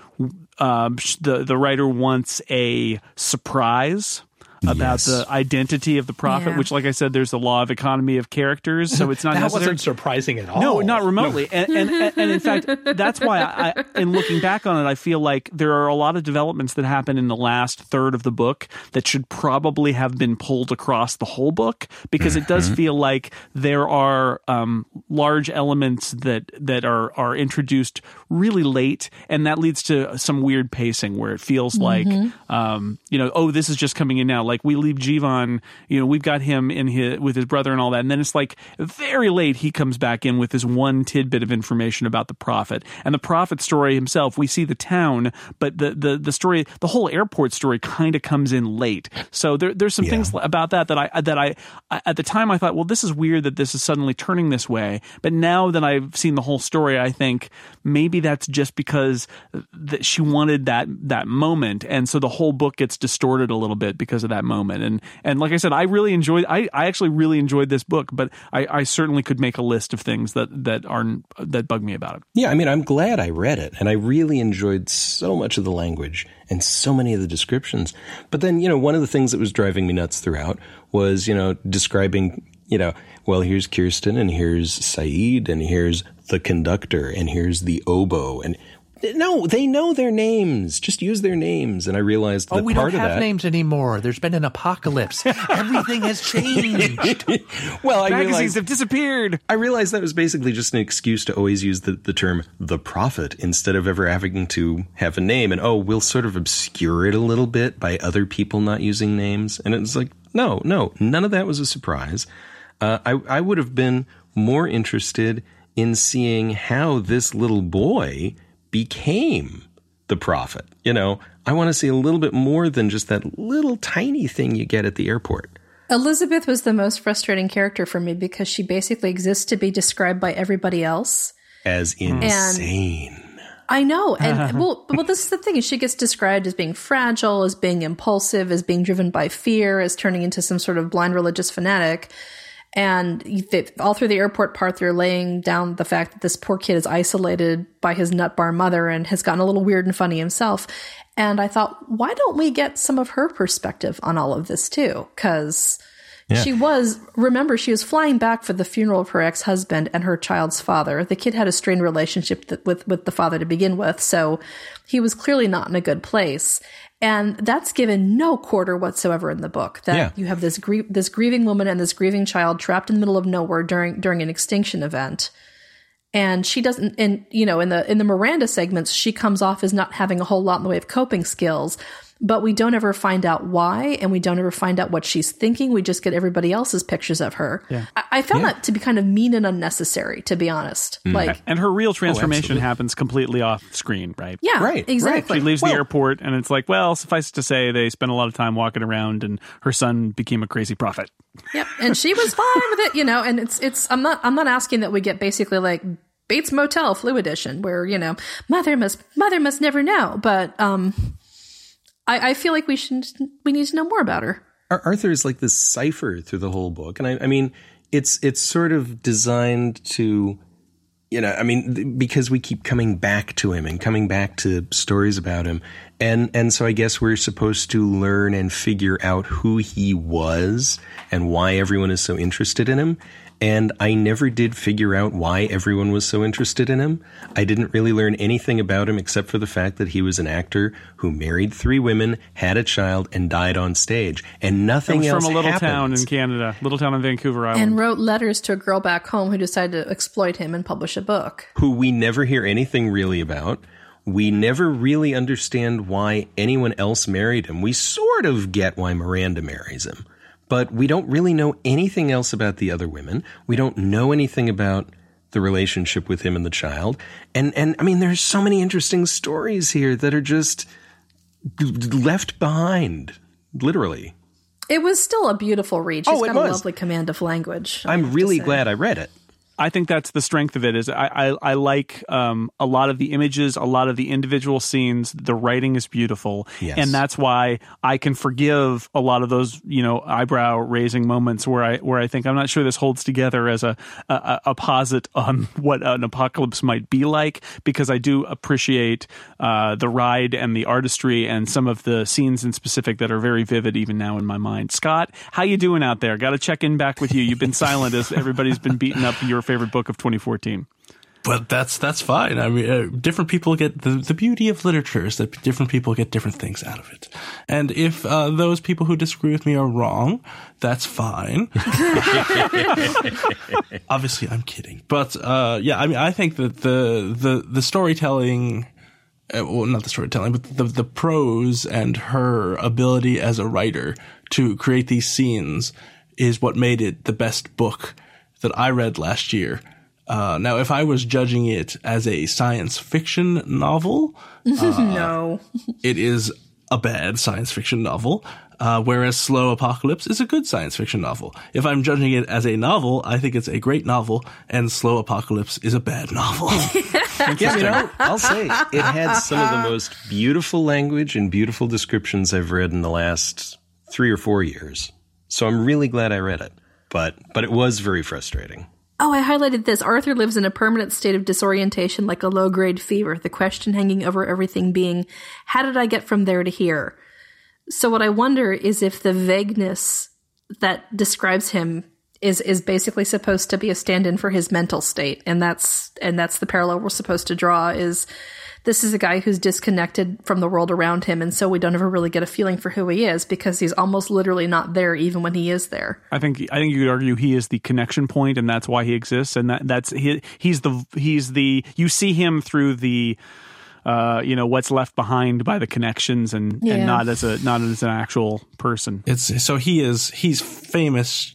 sh- the the writer wants a surprise about Yes. the identity of the prophet. Yeah. Which, like I said, there's the law of economy of characters, so it's not [laughs] that necessary. wasn't surprising at all. No, not remotely. And, and, [laughs] and and in fact, that's why I, I, in looking back on it, I feel like there are a lot of developments that happen in the last third of the book that should probably have been pulled across the whole book because it does feel like there are um, large elements that that are are introduced really late, and that leads to some weird pacing where it feels like um, you know, oh, this is just coming in now. Like we leave Jeevan, you know, we've got him in his with his brother and all that, and then it's like very late he comes back in with this one tidbit of information about the prophet and the prophet story himself. We see the town, but the the the story, the whole airport story, kind of comes in late. So there, there's some Yeah. things about that that I that I, I at the time I thought, well, this is weird that this is suddenly turning this way. But now that I've seen the whole story, I think maybe that's just because that she wanted that that moment, and so the whole book gets distorted a little bit because of that moment. And and like I said, I really enjoyed. I, I actually really enjoyed this book, but I, I certainly could make a list of things that that aren't that bug me about it. Yeah, I mean, I'm glad I read it, and I really enjoyed so much of the language and so many of the descriptions. But then, you know, one of the things that was driving me nuts throughout was, you know, describing, you know, well, here's Kirsten, and here's Sayid, and here's the conductor, and here's the oboe, and no, they know their names. Just use their names. And I realized that Oh, we don't have that. names anymore. There's been an apocalypse. Everything has changed. [laughs] well, I Magazines realized have disappeared. I realized that was basically just an excuse to always use the, the term the prophet instead of ever having to have a name. And oh, we'll sort of obscure it a little bit by other people not using names. And it's like, no, no, none of that was a surprise. Uh, I, I would have been more interested in seeing how this little boy became the prophet. You know, I want to see a little bit more than just that little tiny thing you get at the airport. Elizabeth was the most frustrating character for me because she basically exists to be described by everybody else. As insane. I know, and [laughs] well, well, this is the thing: is she gets described as being fragile, as being impulsive, as being driven by fear, as turning into some sort of blind religious fanatic. And they, all through the airport part, they're laying down the fact that this poor kid is isolated by his nut bar mother and has gotten a little weird and funny himself. And I thought, why don't we get some of her perspective on all of this too? Because she was, remember, she was flying back for the funeral of her ex husband and her child's father. The kid had a strained relationship th- with, with the father to begin with, so he was clearly not in a good place. And that's given no quarter whatsoever in the book. That Yeah. you have this grie- this grieving woman and this grieving child trapped in the middle of nowhere during during an extinction event and she doesn't and you know in the in the Miranda segments she comes off as not having a whole lot in the way of coping skills but we don't ever find out why and we don't ever find out what she's thinking we just get everybody else's pictures of her yeah. I, I found that to be kind of mean and unnecessary to be honest like And her real transformation absolutely. happens completely off screen, right? yeah Right, right. exactly She leaves the airport, and it's like, well, suffice it to say, they spent a lot of time walking around, and her son became a crazy prophet. Yep, and she was fine with it, you know. And it's it's I'm not I'm not asking that we get basically like Bates Motel Flu Edition, where you know mother must mother must never know. But um, I I feel like we should we need to know more about her. Arthur is like this cipher through the whole book, and I, I mean, it's it's sort of designed to, you know, I mean, because we keep coming back to him and coming back to stories about him, and and so I guess we're supposed to learn and figure out who he was and why everyone is so interested in him. And I never did figure out why everyone was so interested in him. I didn't really learn anything about him except for the fact that he was an actor who married three women, had a child, and died on stage. And nothing else from a little town in Canada, little town in Vancouver Island. And wrote letters to a girl back home who decided to exploit him and publish a book. who we never hear anything really about. We never really understand why anyone else married him. We sort of get why Miranda marries him, but we don't really know anything else about the other women. We don't know anything about the relationship with him and the child. And and I mean there's so many interesting stories here that are just left behind, literally. It was still a beautiful read. Oh, She's Oh, it got a lovely command of language. I I'm really glad I read it. I think that's the strength of it. Is I I, I like um, a lot of the images, a lot of the individual scenes. The writing is beautiful, Yes. and that's why I can forgive a lot of those you know eyebrow raising moments where I where I think I'm not sure this holds together as a a, a posit on [laughs] what an apocalypse might be like because I do appreciate uh, the ride and the artistry and some of the scenes in specific that are very vivid even now in my mind. Scott, how you doing out there? Got to check in back with you. You've been silent as everybody's been beating up your favorite book of 2014. But that's that's fine. I mean, uh, different people get the the beauty of literature is that different people get different things out of it. And if uh, those people who disagree with me are wrong, that's fine. [laughs] Obviously, I'm kidding. But uh, yeah, I mean, I think that the the the storytelling uh, well, not the storytelling, but the the prose and her ability as a writer to create these scenes is what made it the best book that I read last year. Uh, now, if I was judging it as a science fiction novel, [laughs] no. it is a bad science fiction novel, uh, whereas Slow Apocalypse is a good science fiction novel. If I'm judging it as a novel, I think it's a great novel, and Slow Apocalypse is a bad novel. Yeah, you know, I'll say it had some of the most beautiful language and beautiful descriptions I've read in the last three or four years. So I'm really glad I read it. But but it was very frustrating. Oh, I highlighted this. Arthur lives in a permanent state of disorientation like a low grade fever, the question hanging over everything being, how did I get from there to here? So, what I wonder is if the vagueness that describes him is is basically supposed to be a stand-in for his mental state and that's and that's the parallel we're supposed to draw is this is a guy who's disconnected from the world around him and so we don't ever really get a feeling for who he is because he's almost literally not there even when he is there I think I think you could argue he is the connection point, and that's why he exists, and that that's he, he's the he's the you see him through the. Uh, you know what's left behind by the connections, and, Yeah. and not as a not as an actual person. it's so he is he's famous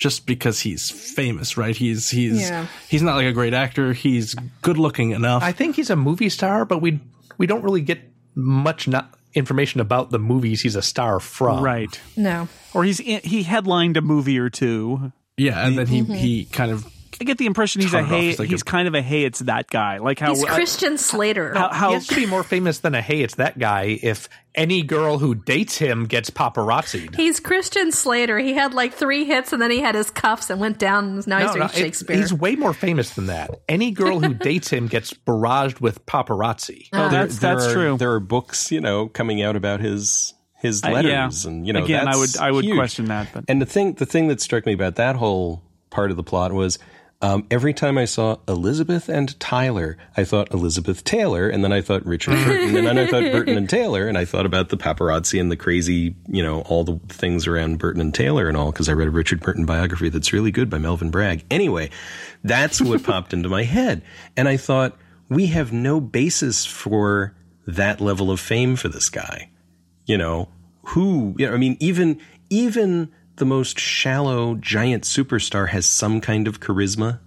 just because he's famous, right? He's he's Yeah. he's not like a great actor. He's good looking enough. I think he's a movie star, but we we don't really get much not information about the movies he's a star from. Right. no Or he's in, he headlined a movie or two. yeah, and then he Mm-hmm. he kind of I get the impression he's a hey. like he's a- kind of a hey, it's that guy. Like how he's christian slater how, he has to be more famous than a hey, it's that guy. If any girl who dates him gets paparazzi'd. He's Christian Slater. He had like three hits and then he had his cuffs and went down and now he's No, doing no, it- Shakespeare. he's way more famous than that. Any girl who dates him gets barraged with paparazzi. [laughs] Oh, that's There that's are- true. There are books, you know, coming out about his his Uh, letters, yeah. and you know, Again, I would- I would huge. question that, but- and the thing the thing that struck me about that whole part of the plot was. Um, every time I saw Elizabeth and Tyler, I thought Elizabeth Taylor, and then I thought Richard Burton, and then I thought Burton and Taylor, and I thought about the paparazzi and the crazy, you know, all the things around Burton and Taylor and all, because I read a Richard Burton biography that's really good by Melvyn Bragg. Anyway, that's what popped into my head. And I thought, we have no basis for that level of fame for this guy. You know, who, you know, I mean, even, even the most shallow giant superstar has some kind of charisma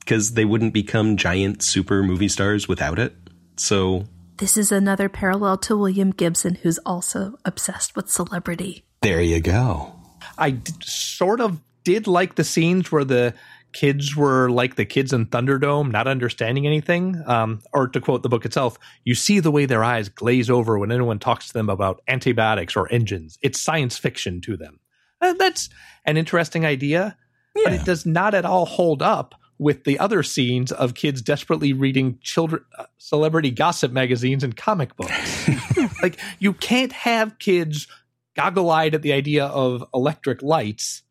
because they wouldn't become giant super movie stars without it. So this is another parallel to William Gibson, who's also obsessed with celebrity. there you go. I d- sort of did like the scenes where the kids were like the kids in Thunderdome, not understanding anything. Um, or to quote the book itself, you see the way their eyes glaze over when anyone talks to them about antibiotics or engines. It's science fiction to them. Uh, that's an interesting idea, but it does not at all hold up with the other scenes of kids desperately reading children uh, celebrity gossip magazines and comic books. [laughs] like you can't have kids goggle-eyed at the idea of electric lights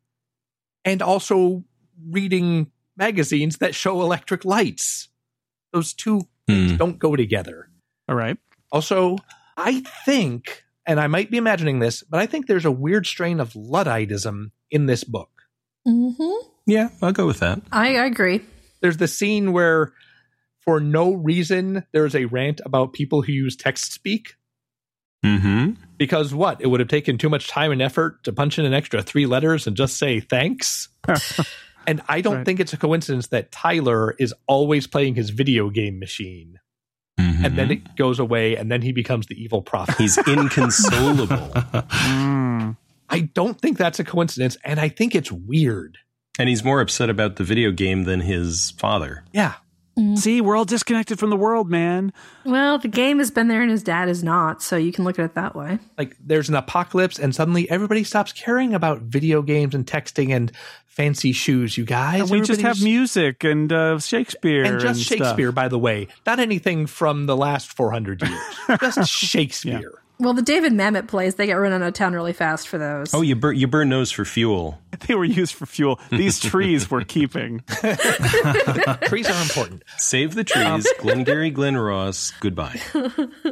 and also reading magazines that show electric lights. Those two things Hmm. don't go together. All right. Also, I think, and I might be imagining this, but I think there's a weird strain of Ludditism in this book. Mm-hmm. Yeah, I'll go with that. I, I agree. There's the scene where, for no reason, there's a rant about people who use text speak. Mm-hmm. Because what? It would have taken too much time and effort to punch in an extra three letters and just say thanks. [laughs] and I don't Right. think it's a coincidence that Tyler is always playing his video game machine. And then it goes away, and then he becomes the evil prophet. he's inconsolable, Mm. I don't think that's a coincidence, and I think it's weird. and he's more upset about the video game than his father. Yeah. See, we're all disconnected from the world, man. Well, the game has been there and his dad is not, so you can look at it that way. Like there's an apocalypse, and suddenly everybody stops caring about video games and texting and fancy shoes, you guys. And we just have music and uh, Shakespeare And just stuff. Shakespeare, by the way. Not anything from the last 400 years. [laughs] just Shakespeare. Well, the David Mamet plays, they get run out of town really fast for those. Oh, you burn you burn those for fuel. [laughs] They were used for fuel. These [laughs] trees we're keeping. [laughs] Trees are important. Save the trees, um, Glengarry Glen Ross. Goodbye.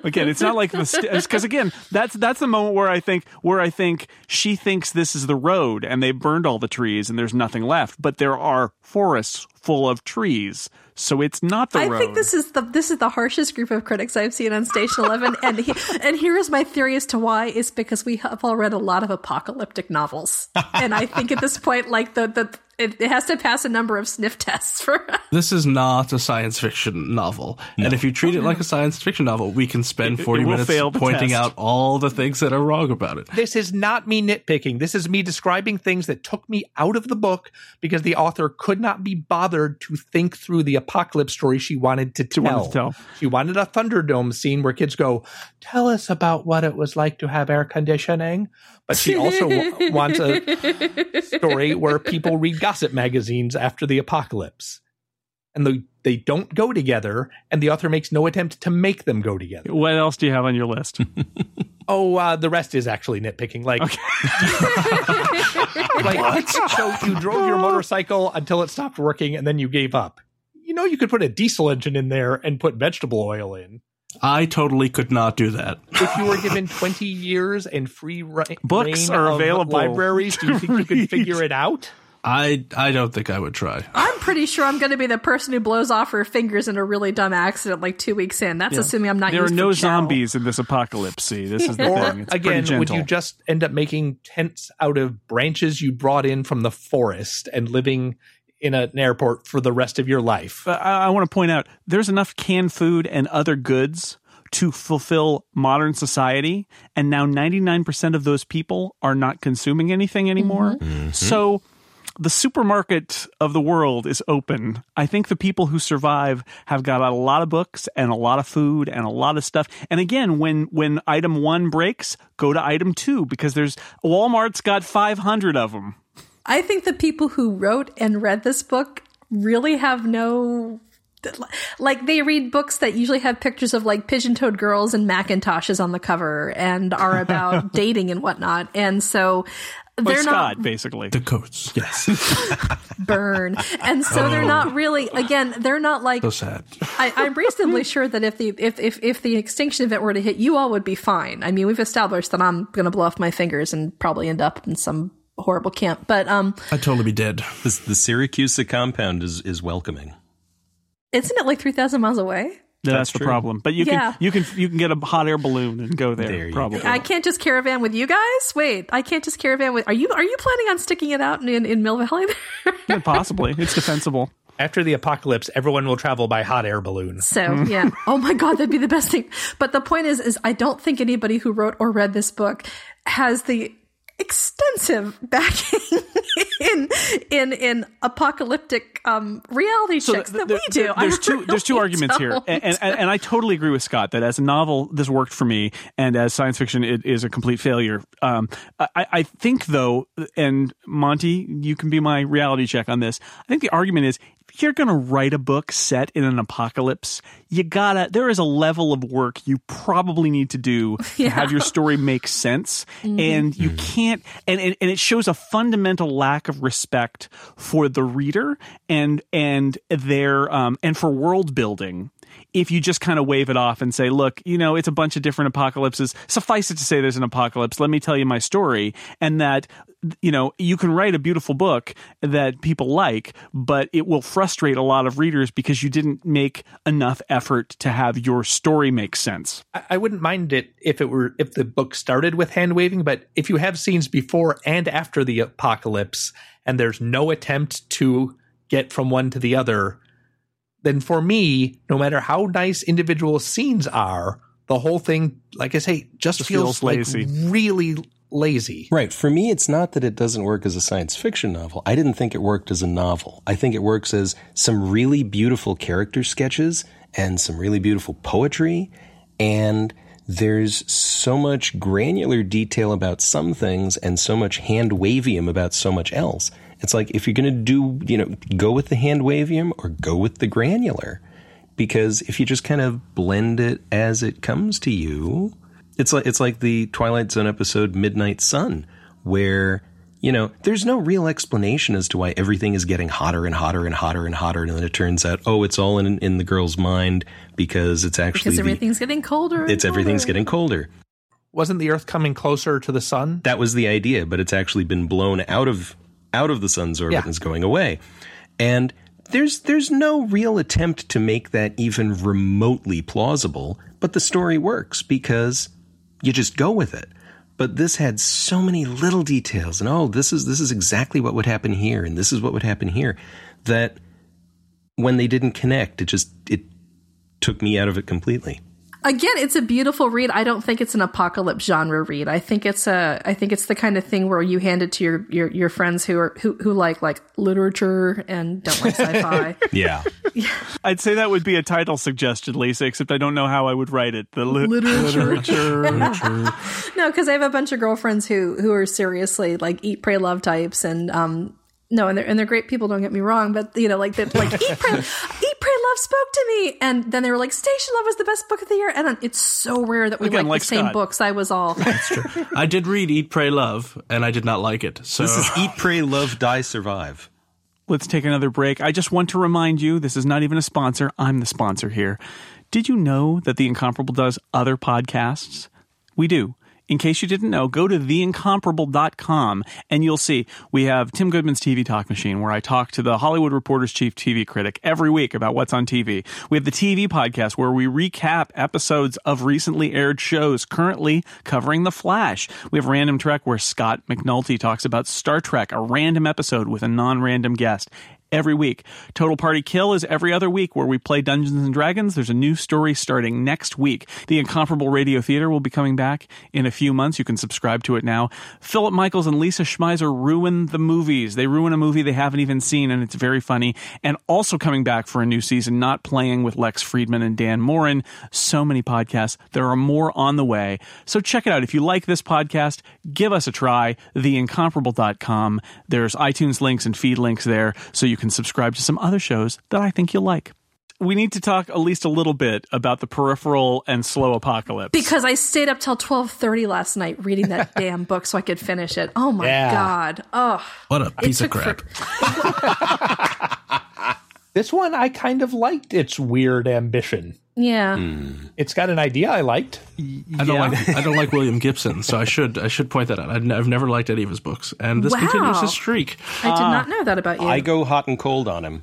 Again, it's not like the because again, that's that's the moment where I think where I think she thinks this is the road and they burned all the trees and there's nothing left, but there are forests full of trees. So it's not the I road. think this is the this is the harshest group of critics I've seen on Station Eleven, and he, and here is my theory as to why is because we have all read a lot of apocalyptic novels, and I think at this point, like the the it, it has to pass a number of sniff tests for. [laughs] This is not a science fiction novel. And if you treat it oh, like a science fiction novel, we can spend It- it 40 minutes fail pointing test. out all the things that are wrong about it. This is not me nitpicking. This is me describing things that took me out of the book because the author could not be bothered to think through the apocalypse story she wanted to tell. wanted to tell. She wanted a Thunderdome scene where kids go, "Tell us about what it was like to have air conditioning." But she also w- wants a story where people read gossip magazines after the apocalypse. And they, they don't go together, and the author makes no attempt to make them go together. what else do you have on your list? [laughs] Oh, uh, the rest is actually nitpicking. Like, [laughs] like so you drove your motorcycle until it stopped working, and then you gave up. You know, you could put a diesel engine in there and put vegetable oil in. I totally could not do that. If you were given twenty years and free ri- Books are available Libraries, do you [laughs] to think you could figure it out? I I don't think I would try. I'm pretty sure I'm going to be the person who blows off her fingers in a really dumb accident like two weeks in. That's assuming I'm not. there are used no for chow. zombies in this apocalypse. See, this is the [laughs] Or thing. It's again, would you just end up making tents out of branches you brought in from the forest and living in an airport for the rest of your life? But I, I want to point out there's enough canned food and other goods to fulfill modern society, and now 99% of those people are not consuming anything anymore. Mm-hmm. So the supermarket of the world is open. I think the people who survive have got a lot of books and a lot of food and a lot of stuff. And again, when when item 1 breaks, go to item 2 because there's Walmart's got 500 of them. I think the people who wrote and read this book really have no. Like they read books that usually have pictures of like pigeon-toed girls and Macintoshes on the cover and are about [laughs] dating and whatnot, and so Like they're Scott, not basically. The coats. Yes. [laughs] burn, and so they're not really. Again, they're not like so sad. I, I'm reasonably sure that if the if, if if the extinction event were to hit, you all would be fine. I mean, we've established that I'm going to blow off my fingers and probably end up in some horrible camp. But um, I'd totally be dead. The, the Siracusa compound is is welcoming. isn't it like three thousand miles away? That's, That's the problem. But you Yeah. can you can you can get a hot air balloon and go there. There you probably. I can't just caravan with you guys. Wait, I can't just caravan with. Are you are you planning on sticking it out in in, in Mill Valley? Yeah, possibly. It's defensible. After the apocalypse, everyone will travel by hot air balloon. So yeah. [laughs] Oh my god, that'd be the best thing. But the point is, is I don't think anybody who wrote or read this book has the extensive backing [laughs] in in in apocalyptic um reality checks th- that th- we do. th- I There's two. There's two arguments here, don't. and, and and I totally agree with Scott that as a novel, this worked for me, and as science fiction, it is a complete failure. Um, I, I think though, and Monty, you can be my reality check on this. I think the argument is. If you're going to write a book set in an apocalypse, you gotta, there is a level of work you probably need to do [laughs] to have your story make sense. And you can't, and, and, and it shows a fundamental lack of respect for the reader and, and their, um, and for world building if you just kind of wave it off and say, look, you know, it's a bunch of different apocalypses. Suffice it to say there's an apocalypse. Let me tell you my story. And that, you know, you can write a beautiful book that people like, but it will frustrate a lot of readers because you didn't make enough effort to have your story make sense. I, wouldn't mind it if it were if the book started with hand waving, but if you have scenes before and after the apocalypse and there's no attempt to get from one to the other, then for me, no matter how nice individual scenes are, the whole thing, like I say, just, Just feels, feels lazy. like really lazy. Right. For me, it's not that it doesn't work as a science fiction novel. I didn't think it worked as a novel. I think it works as some really beautiful character sketches and some really beautiful poetry. And there's so much granular detail about some things and so much hand wavium about so much else. It's like if you're going to do, you know, go with the hand wavium or go with the granular. Because if you just kind of blend it as it comes to you, it's like it's like the Twilight Zone episode Midnight Sun, where you know there's no real explanation as to why everything is getting hotter and hotter and hotter and hotter, and then it turns out oh it's all in in the girl's mind because it's actually because the- everything's getting colder. and it's everything's getting colder. Wasn't the Earth coming closer to the sun? That was the idea, but it's actually been blown out of out of the sun's orbit Yeah. and is going away. And there's there's no real attempt to make that even remotely plausible, but the story works because you just go with it. But this had so many little details, and oh, this is this is exactly what would happen here, and this is what would happen here, that when they didn't connect, it just it took me out of it completely. Again, it's a beautiful read. I don't think it's an apocalypse genre read. I think it's a I think it's the kind of thing where you hand it to your your, your friends who are who, who like like literature and don't like sci-fi. [laughs] Yeah. [laughs] I'd say that would be a title suggestion, Lisa, except I don't know how I would write it. The li- Literature. literature. [laughs] no, because I have a bunch of girlfriends who who are seriously like eat, pray, love types, and um, no, and they're and they're great people. Don't get me wrong, but you know, like that, like eat, pray, eat, pray, love spoke to me, and then they were like, Station Love was the best book of the year, and it's so rare that we Again, like, like the same books. I was all [laughs] That's true. I did read Eat, Pray, Love, and I did not like it. So This is Eat, Pray, Love, Die, Survive. Let's take another break. I just want to remind you this is not even a sponsor. I'm the sponsor here. Did you know that The Incomparable does other podcasts? We do. In case you didn't know, go to theincomparable.com and you'll see we have Tim Goodman's TV Talk Machine, where I talk to the Hollywood Reporter's chief TV critic every week about what's on TV. We have the TV podcast, where we recap episodes of recently aired shows currently covering The Flash. We have Random Trek, where Scott McNulty talks about Star Trek, a random episode with a non random guest every week. Total Party Kill is every other week where we play Dungeons and Dragons. There's a new story starting next week. The Incomparable Radio Theater will be coming back in a few months. You can subscribe to it now. Philip Michaels and Lisa Schmeiser ruin the movies. They ruin a movie they haven't even seen, and it's very funny. And also coming back for a new season, not playing with Lex Friedman and Dan Moren. So many podcasts. There are more on the way. So check it out. If you like this podcast, give us a try. Theincomparable.com. There's iTunes links and feed links there, so you can subscribe to some other shows that I think you'll like. We need to talk at least a little bit about the peripheral and slow apocalypse. because I stayed up till twelve thirty last night reading that [laughs] damn book so I could finish it. Oh my Yeah. god! Oh, what a piece of crap. for- [laughs] This one I kind of liked its weird ambition. yeah. Hmm. It's got an idea I liked. I don't like I don't like [laughs] William Gibson, so I should I should point that out. I've, n- I've never liked any of his books, and this Wow. continues his streak. I did not ah, know that about you. I go hot and cold on him.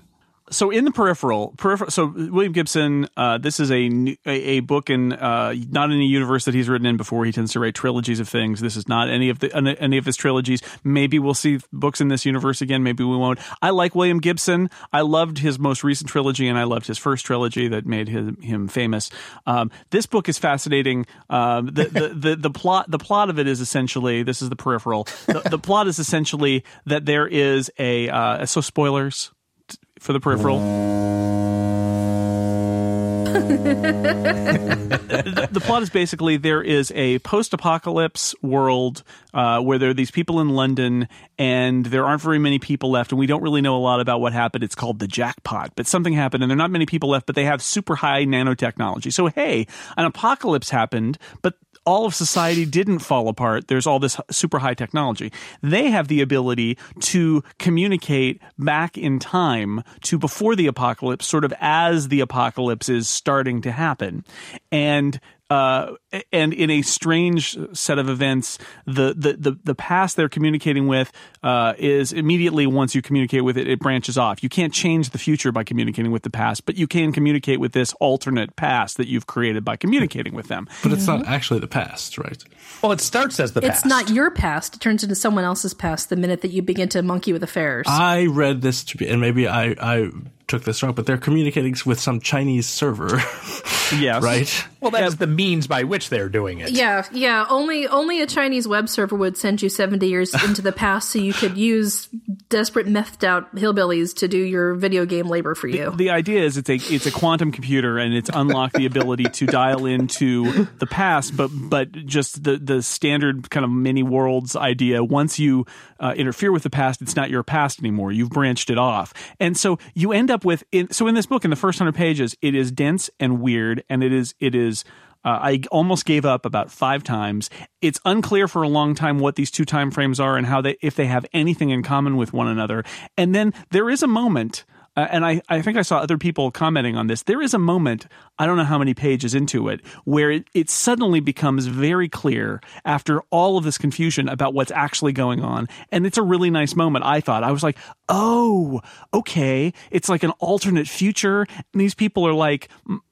So in the peripheral, peripheral so william gibson uh, this is a, new- a a book in uh, not in a universe that he's written in before he tends to write trilogies of things. This is not any of the any- any of his trilogies. Maybe we'll see books in this universe again. Maybe we won't. I like william gibson. I loved his most recent trilogy and i loved his first trilogy that made him, him famous. Um, this book is fascinating. Um, the, the, [laughs] the, the plot the plot of it is essentially this is the peripheral. The, the plot is essentially that there is a uh, so spoilers for the peripheral. [laughs] the, plot is basically there is a post-apocalypse world uh, where there are these people in London, and there aren't very many people left, and we don't really know a lot about what happened. It's called the jackpot, but something happened, and there are not many people left, but they have super high nanotechnology. So hey, an apocalypse happened, but all of society didn't fall apart. There's all this super high technology. They have the ability to communicate back in time to before the apocalypse, sort of as the apocalypse is starting to happen. And uh, and in a strange set of events, the, the, the, the past they're communicating with uh, is immediately once you communicate with it, it branches off. You can't change the future by communicating with the past, but you can communicate with this alternate past that you've created by communicating with them. But it's not actually the past, right? Well, it starts as the it's past. It's not your past. It turns into someone else's past the minute that you begin to monkey with affairs. I read this to be, and maybe I, I took this wrong, but they're communicating with some Chinese server, [laughs] Yes. right? Well, that's the means by which they're doing it. yeah, yeah. Only only a Chinese web server would send you seventy years [laughs] into the past, so you could use desperate methed out hillbillies to do your video game labor for you. the idea is it's a it's a quantum computer and it's unlocked the ability to dial into the past but but just the the standard kind of many worlds idea once you uh, interfere with the past it's not your past anymore you've branched it off and so you end up with in, so in this book in the first 100 pages it is dense and weird and it is it is uh, I almost gave up about five times. It's unclear for a long time what these two time frames are and how they, if they have anything in common with one another. And then there is a moment uh, and I, I think I saw other people commenting on this. There is a moment, I don't know how many pages into it, where it, it suddenly becomes very clear after all of this confusion about what's actually going on. And it's a really nice moment, I thought. I was like, oh, okay, it's like an alternate future. And these people are like,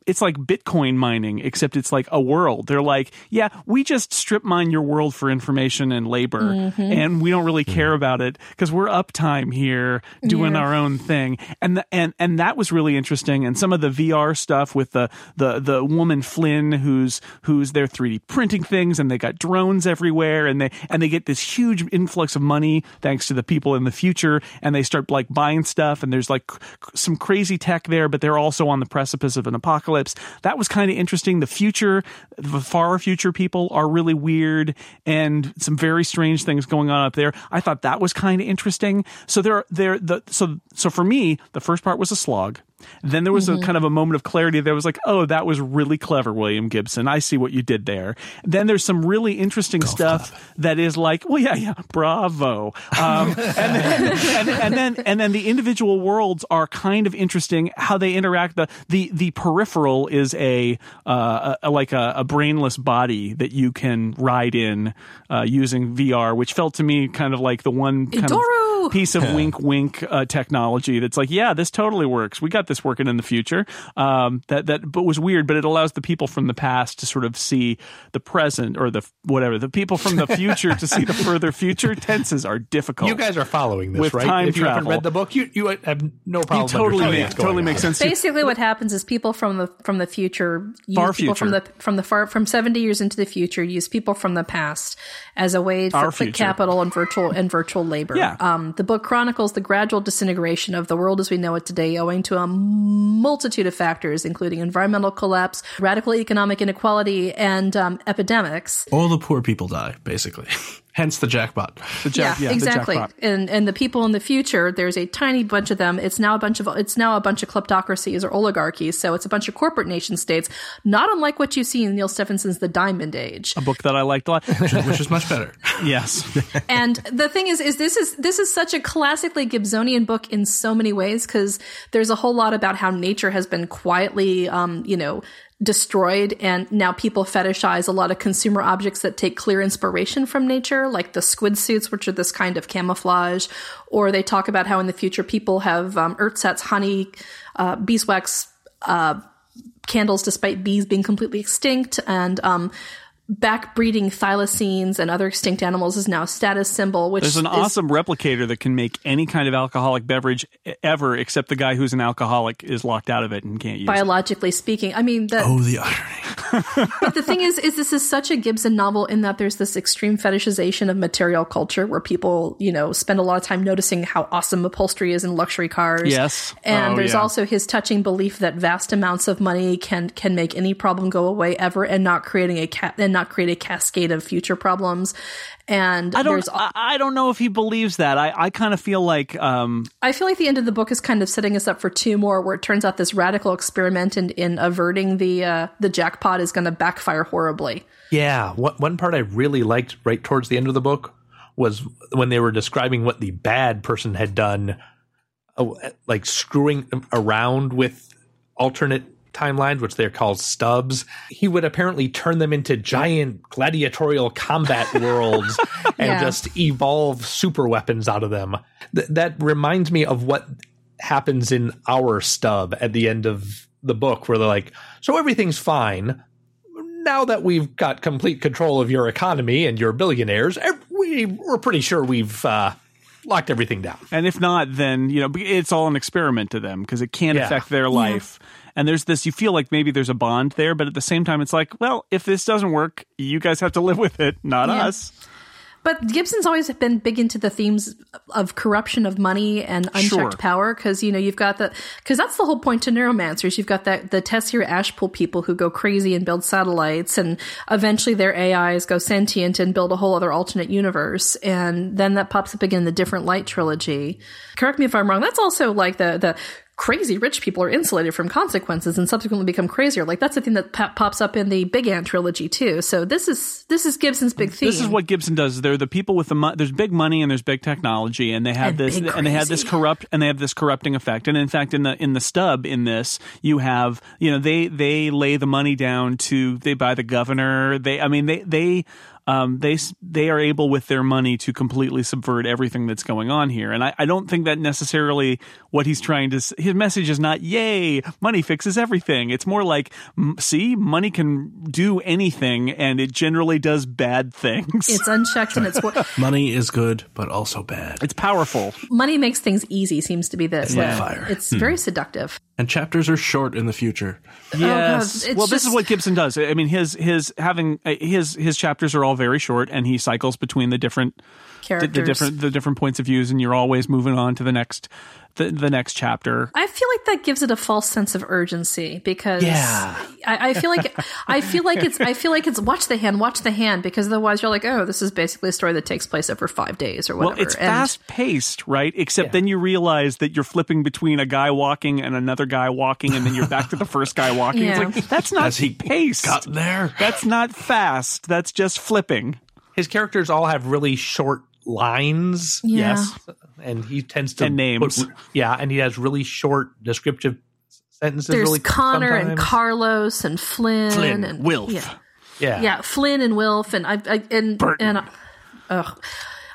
it's like Bitcoin mining, except it's like a world. They're like, yeah, we just strip mine your world for information and labor, Mm-hmm. and we don't really care about it because we're uptime here doing Yeah. our own thing. And the, and and that was really interesting. And some of the VR stuff with the the the woman Flynn, who's who's they're 3D printing things, and they got drones everywhere, and they and they get this huge influx of money thanks to the people in the future, and they start like buying stuff, and there's like c- some crazy tech there, but they're also on the precipice of an apocalypse. That was kind of interesting. The future, the far future people are really weird, and some very strange things going on up there. I thought that was kind of interesting. So there, there, the so so for me, the first part was a slog. Then there was a kind of a moment of clarity. There was like, oh, that was really clever, William Gibson. I see what you did there. Then there's some really interesting stuff that is like, well, yeah, yeah, bravo. Um, [laughs] and, then, and, and then and then the individual worlds are kind of interesting. How they interact. The the the peripheral is a, uh, a like a, a brainless body that you can ride in uh, using VR, which felt to me kind of like the one kind Edoru! of piece of wink wink uh, technology that's like yeah this totally works we got this working in the future um, that that but was weird but it allows the people from the past to sort of see the present or the whatever the people from the future to see the [laughs] further future tenses are difficult You guys are following this, With right? time if you haven't read the book, you you have no problem. you problem. totally understanding make what's going totally on. makes sense. Basically, what happens is people from the from the future use Far people from the from the far from seventy years into the future use people from the past as a way for Our quick future. capital and virtual and virtual labor. Yeah. Um, the book chronicles the gradual disintegration of the world as we know it today, owing to a multitude of factors, including environmental collapse, radical economic inequality, and um, epidemics. All the poor people die, basically. [laughs] Hence the jackpot. the jack, yeah, the exactly. jackpot. And and the people in the future, there's a tiny bunch of them. It's now a bunch of it's now a bunch of kleptocracies or oligarchies. So it's a bunch of corporate nation states, not unlike what you see in Neal Stephenson's The Diamond Age. a book that I liked a lot which is much better. [laughs] yes [laughs] and the thing is, is this is this is such a classically Gibsonian book in so many ways because there's a whole lot about how nature has been quietly, um, you know. Destroyed, and now people fetishize a lot of consumer objects that take clear inspiration from nature, like the squid suits, which are this kind of camouflage. Or they talk about how in the future people have um, ersatz honey, uh, beeswax uh, candles, despite bees being completely extinct, and um, backbreeding thylacines and other extinct animals is now a status symbol. Which There's an is- awesome replicator that can make any kind of alcoholic beverage ever, except the guy who's an alcoholic is locked out of it and can't use it. biologically speaking. I mean, the, Oh, the irony. [laughs] but the thing is, is this is such a Gibson novel in that there's this extreme fetishization of material culture where people, you know, spend a lot of time noticing how awesome upholstery is in luxury cars. Yes. And Oh, there's yeah. also his touching belief that vast amounts of money can can make any problem go away ever and not creating a ca- and not create a cascade of future problems. And I don't. there's I, I don't know if he believes that. I, I kind of feel like um, I feel like the end of the book is kind of setting us up for two more, where it turns out this radical experiment in, in averting the uh, the jackpot is going to backfire horribly. Yeah, one one part I really liked right towards the end of the book was when they were describing what the bad person had done, oh, like screwing around with alternate timelines, which they're called stubs. He would apparently turn them into giant gladiatorial combat [laughs] worlds and Yeah. just evolve super weapons out of them. Th- that reminds me of what happens in our stub at the end of the book, where they're like, "So everything's fine." now that we've got complete control of your economy and you're billionaires, we, we're pretty sure we've uh, locked everything down. and if not, then you know it's all an experiment to them because it can Yeah. affect their life. And there's this. You feel like maybe there's a bond there, but at the same time, it's like, well, if this doesn't work, you guys have to live with it, not Yeah. us. But Gibson's always been big into the themes of corruption of money and unchecked Sure. power because you know you've got the because that's the whole point to neuromancers. You've got that the Tessier Ashpool people who go crazy and build satellites, and eventually their AIs go sentient and build a whole other alternate universe, and then that pops up again in the Different Light trilogy. Correct me if I'm wrong. That's also like the the crazy rich people are insulated from consequences and subsequently become crazier. Like that's the thing that pop- pops up in the Blue Ant trilogy too. So this is this is Gibson's big theme. This is what Gibson does. They're the people with the mo- there's big money and there's big technology, and they have And this and they have this corrupt and they have this corrupting effect. And in fact, in the in the stub in this, you have you know they they lay the money down to they buy the governor. They I mean they they um, they they are able with their money to completely subvert everything that's going on here. And I, I don't think that necessarily what he's trying to his message is not yay money fixes everything. It's more like m- see money can do anything and it generally does bad things. It's unchecked and it's what [laughs] Money is good, but also bad. it's powerful. money makes things easy. Seems to be this. like Yeah. fire. It's very seductive. And chapters are short in the future. Yes. it's well, this is what Gibson does. I mean, his his having uh, his his chapters are all very short, and he cycles between the different the, Characters. the different the different points of views, and you're always moving on to the next the, the next chapter. I feel like that gives it a false sense of urgency because Yeah. I, I feel like I feel like it's I feel like it's watch the hand, watch the hand, because otherwise you're like, oh, this is basically a story that takes place over five days or whatever. Well, it's And- fast paced, right? Except then you realize that you're flipping between a guy walking and another guy walking, and then you're back to the first guy walking. Yeah. It's like that's not As he paced. got there. That's not fast. That's just flipping. His characters all have really short lines, Yeah. Yes. And he tends to And names. put- yeah, and he has really short descriptive sentences. There's really Conner and. Carlos and Flynne, Flynne, and Wilf. Yeah, Yeah, yeah, Flynne and Wilf and I, I and and I, ugh.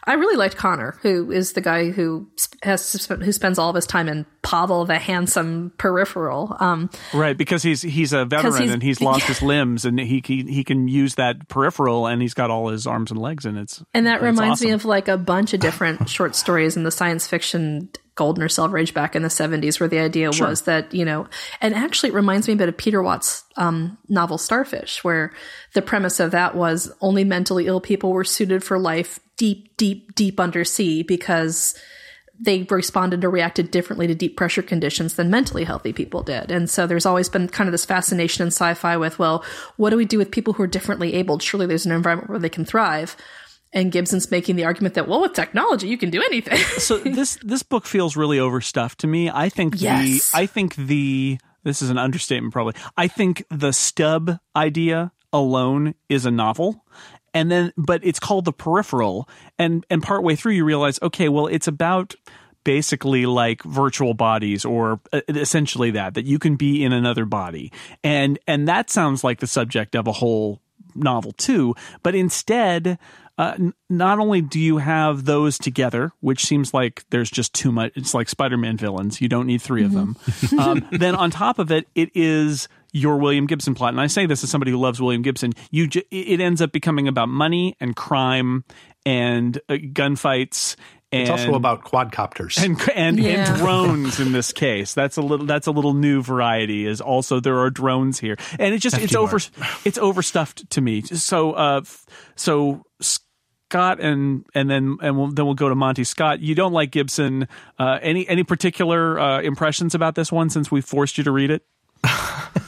I really liked Conner, who is the guy who has who spends all of his time in Pavel the handsome peripheral. Um, Right, because he's he's a veteran he's- and he's lost his [laughs] limbs, and he, he he can use that peripheral, and he's got all his arms and legs, and it's And that it's reminds me of like a bunch of different [laughs] short stories in the science fiction golden or silver age back in the 70s where the idea was that, you know, and actually it reminds me a bit of Peter Watts' um, novel Starfish, where the premise of that was only mentally ill people were suited for life deep, deep, deep undersea because they responded or reacted differently to deep pressure conditions than mentally healthy people did. And so there's always been kind of this fascination in sci-fi with, well, what do we do with people who are differently abled? Surely there's an environment where they can thrive. And Gibson's making the argument that, well, with technology, you can do anything. [laughs] so this this book feels really overstuffed to me. I think Yes. the I think the this is an understatement probably. I think the stub idea alone is a novel. And then but it's called the peripheral and and partway through you realize okay, well it's about basically like virtual bodies or uh, essentially that that you can be in another body. And and that sounds like the subject of a whole novel too, but instead uh, n- not only do you have those together, which seems like there's just too much, it's like Spider Man villains. You don't need 3 of them. um, then on top of it, it is your William Gibson plot. And I say this as somebody who loves William Gibson. You, ju- it ends up becoming about money and crime and uh, gunfights. And, it's also about quadcopters. and and, Yeah. and drones in this case. That's a little that's a little new variety. Is also there are drones here, and it just it's Hefty over it's overstuffed to me. So uh, so Scott and and then and we'll, then we'll go to Monty Scott. You don't like Gibson. Uh, any any particular uh, impressions about this one since we forced you to read it?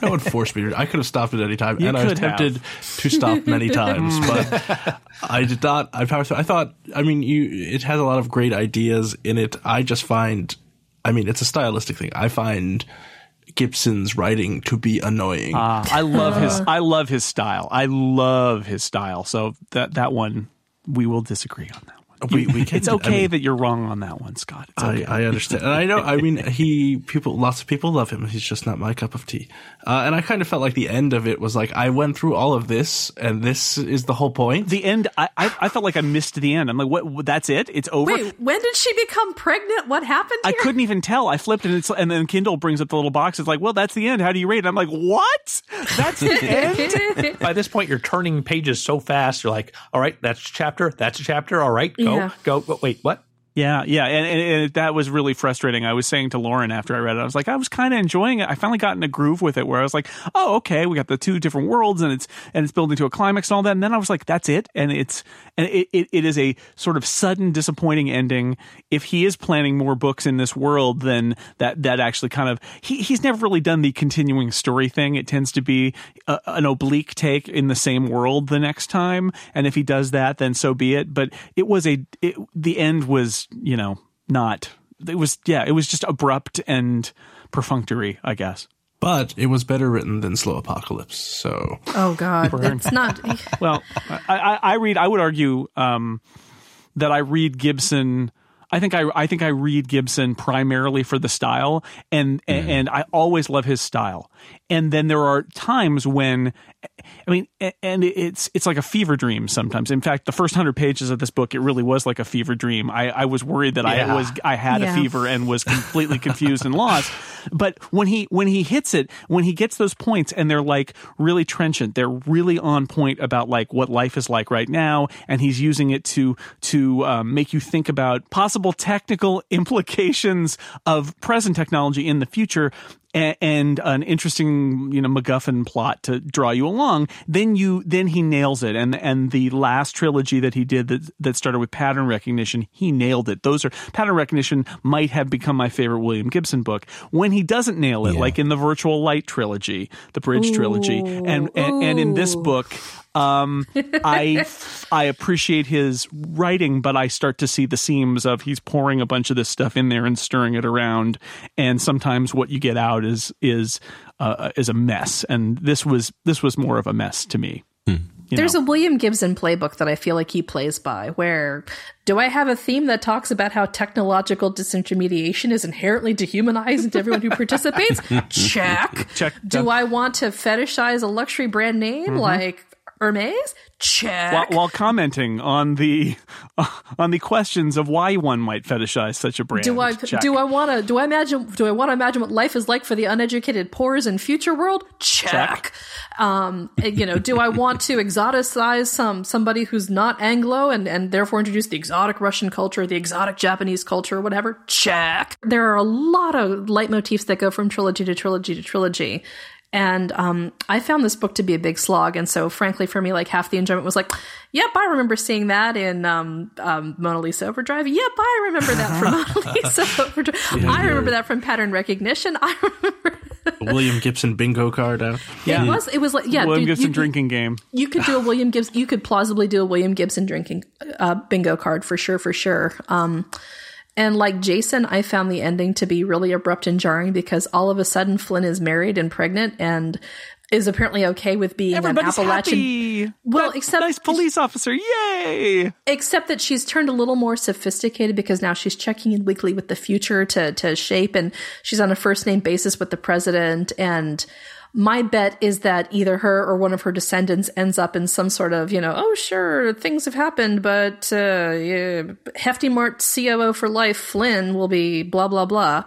No one forced me. to- I could have stopped at any time, You and I was could have. tempted to stop many [laughs] times, but I did not. I powered through. I thought. I mean, you. It has a lot of great ideas in it. I just find. I mean, it's a stylistic thing. I find Gibson's writing to be annoying. Uh, I love his I love his style. I love his style. So that that one we will disagree on that one. We, we can, It's okay I, mean, that you're wrong on that one, Scott. It's okay. I, I understand, and I know. I mean, he people, lots of people love him. He's just not my cup of tea. Uh, and I kind of felt like the end of it was like I went through all of this, and this is the whole point. the end I, I I felt like I missed the end. I'm like, what? That's it? It's over. Wait, when did she become pregnant? What happened I couldn't even tell. I flipped and it's and then Kindle brings up the little box. It's like, well, that's the end. How do you rate it? I'm like, what? That's the [laughs] end. [laughs] By this point, you're turning pages so fast. You're like, all right, that's a chapter. That's a chapter. All right, go, Yeah. go. go. Wait, what? Yeah, yeah, and, and, and that was really frustrating. I was saying to Lauren after I read it, I was like, I was kind of enjoying it. I finally got in a groove with it, where I was like, oh, okay, we got the two different worlds, and it's and it's building to a climax and all that. And then I was like, that's it, and it's and it, it, it is a sort of sudden, disappointing ending. If he is planning more books in this world, then that that actually kind of he he's never really done the continuing story thing. It tends to be a, an oblique take in the same world the next time, and if he does that, then so be it. But it was a it, the end was you know not it was yeah it was just abrupt and perfunctory I guess. But it was better written than Slow Apocalypse. So Oh God, it's not. [laughs] Well, I, I, I read. I would argue um, that I read Gibson I think I I think I read Gibson primarily for the style, and Mm-hmm. and I always love his style. And then there are times when, I mean, and it's it's like a fever dream sometimes. In fact, the first hundred pages of this book, it really was like a fever dream. I, I was worried that I was I had Yeah. a fever and was [laughs] completely confused and lost. But when he when he hits it, when he gets those points, and they're like really trenchant, they're really on point about like what life is like right now, and he's using it to to um, make you think about possible technical [laughs] implications of present technology in the future a- and an interesting you know MacGuffin plot to draw you along, then you then he nails it. And and the last trilogy that he did that that started with pattern recognition, he nailed it. Those are pattern recognition might have become my favorite William Gibson book. When he doesn't nail it, like in the Virtual Light trilogy, the Bridge trilogy, and, and and in this book, um, [laughs] I I appreciate his writing, but I start to see the seams of he's pouring a bunch of this stuff in there and stirring it around, and sometimes what you get out is is uh, is a mess, and this was this was more of a mess to me. You There's know. a William Gibson playbook that I feel like he plays by where do I have a theme that talks about how technological disintermediation is inherently dehumanizing to everyone who participates? [laughs] Check. Check. Do I want to fetishize a luxury brand name like Hermes? Check. while, while commenting on the uh, [laughs] on the questions of why one might fetishize such a brand. do I Check. do I want to do I imagine do I want to imagine what life is like for the uneducated poors in future world? Check. Um, you know, do I want to exoticize some somebody who's not Anglo and and therefore introduce the exotic Russian culture, the exotic Japanese culture, or whatever? Check. There are a lot of leitmotifs that go from trilogy to trilogy to trilogy. And um, I found this book to be a big slog, and so frankly, for me, like half the enjoyment was like, "Yep, I remember seeing that in um, um, Mona Lisa Overdrive. Yep, I remember that from Mona [laughs] Lisa Overdrive. I remember that from Pattern Recognition. I remember [laughs] William Gibson bingo card out. it was it was like yeah, William dude, Gibson you, drinking game. You could do a William Gibson. You could plausibly do a William Gibson drinking uh, bingo card for sure, for sure. Um, and like Jason, I found the ending to be really abrupt and jarring because all of a sudden Flynne is married and pregnant and is apparently okay with being Everybody's an Appalachian. happy. Well, That except nice police officer. Yay! except that she's turned a little more sophisticated because now she's checking in weekly with the future to to shape and she's on a first name basis with the president and my bet is that either her or one of her descendants ends up in some sort of, you know, oh sure, things have happened, but uh, yeah, Hefty Mart COO for life Flynne will be blah blah blah.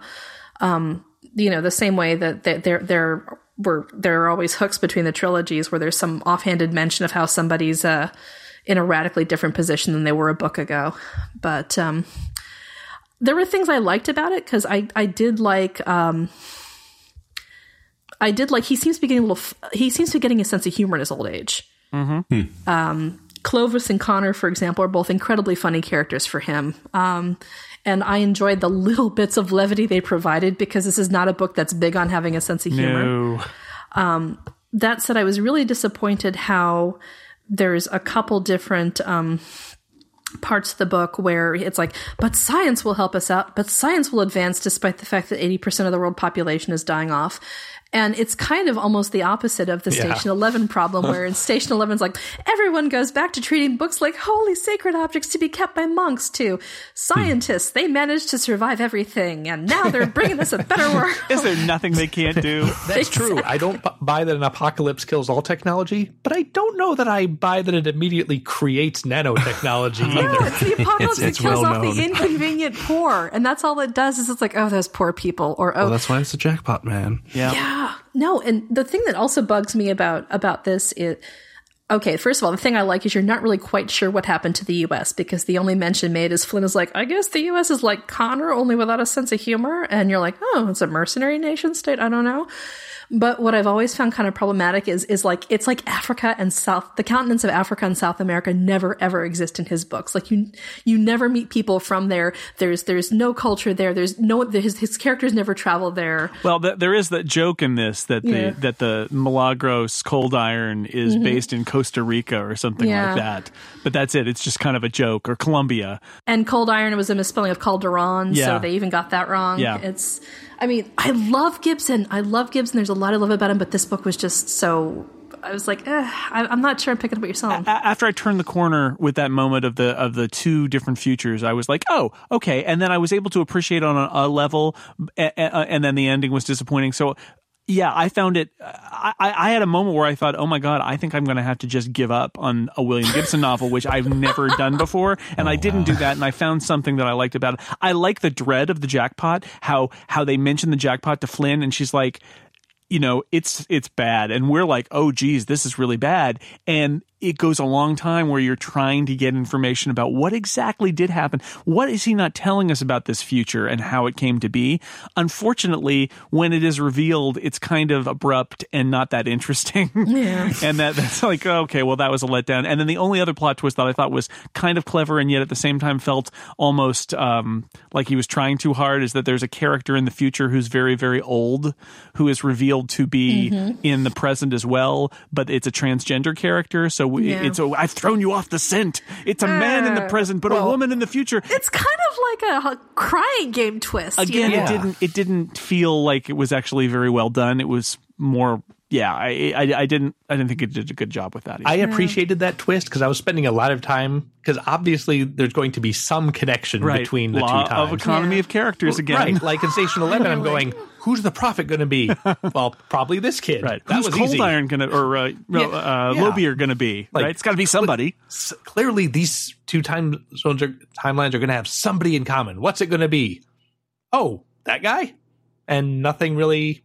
Um, you know, the same way that there there were there are always hooks between the trilogies where there's some offhanded mention of how somebody's uh in a radically different position than they were a book ago. But um, there were things I liked about it because I I did like um, I did like he seems to be getting a little f- he seems to be getting a sense of humor in his old age. Um, Clovis and Conner, for example, are both incredibly funny characters for him. Um, and I enjoyed the little bits of levity they provided because this is not a book that's big on having a sense of humor No. that said, I was really disappointed how there's a couple different um, parts of the book where it's like, but science will help us out, but science will advance despite the fact that 80% of the world population is dying off. And it's kind of almost the opposite of the Station 11 problem, where in [laughs] Station 11 is like, everyone goes back to treating books like holy sacred objects to be kept by monks, to scientists, they managed to survive everything, and now they're bringing us a better world. [laughs] Is there nothing they can't do? [laughs] That's true. I don't bu- buy that an apocalypse kills all technology, but I don't know that I buy that it immediately creates nanotechnology No, either. it's the apocalypse It's- it's that kills well off known. the inconvenient poor, and that's all it does. Is it's like, oh, those poor people, or oh, Well, that's why it's a jackpot, man. yeah, no. And the thing that also bugs me about about this is, okay, first of all, the thing I like is you're not really quite sure what happened to the U.S. because the only mention made is Flynne is like, I guess the U.S. is like Conner, only without a sense of humor, and you're like, oh, it's a mercenary nation state. I don't know. But what I've always found kind of problematic is is like it's like Africa and South the continents of Africa and South America never ever exist in his books. Like you you never meet people from there. There's there's no culture there. There's no his his characters never travel there. Well, th- there is that joke in this that the Yeah. Mm-hmm. that the Milagros Coldiron is based in Costa Rica or something Yeah. like that. But that's it. It's just kind of a joke or Colombia. And Coldiron was a misspelling of Calderon, Yeah. so they even got that wrong. Yeah. It's I mean, I love Gibson. I love Gibson. There's a lot I love about him, but this book was just so I was like, eh, I, I'm not sure I'm picking up what you're selling. After I turned the corner with that moment of the of the two different futures, I was like, "Oh, okay." And then I was able to appreciate on a, a level, and then the ending was disappointing. So, yeah, I found it. I, I had a moment where I thought, "Oh my god, I think I'm going to have to just give up on a William Gibson [laughs] novel, which I've never done before." And I oh, didn't do that, and I found something that I liked about it. I like the dread of the jackpot. How how they mention the jackpot to Flynne, and she's like you know it's it's bad and we're like oh geez this is really bad and it goes a long time where you're trying to get information about what exactly did happen. What is he not telling us about this future and how it came to be? Unfortunately when it is revealed it's kind of abrupt and not that interesting. [laughs] Yeah. and that that's like okay well that was a letdown. And then the only other plot twist that i thought was kind of clever and yet at the same time felt almost um, like he was trying too hard is that there's a character in the future who's very very old who is revealed to be in the present as well but it's a transgender character. So we, Yeah. it's a, i've thrown you off the scent it's a man in the Uh, present but a woman in the future It's kind of like a, crying game twist. you again know? it didn't it didn't feel like it was actually very well done it was more yeah i i, I didn't i didn't think it did a good job with that either. I appreciated that twist because I was spending a lot of time because obviously there's going to be some connection between the Law two times. of economy Yeah. of characters again Right, like in Station [laughs] Eleven, I'm going, "Who's the prophet going to be?" [laughs] well, probably this kid. right that who's was cold easy. iron gonna or uh, no, Yeah, uh yeah. Lowbeer gonna be Like, right it's got to be somebody S- Clearly, these two time zones are, timelines are going to have somebody in common. What's it going to be? Oh, that guy, and nothing really.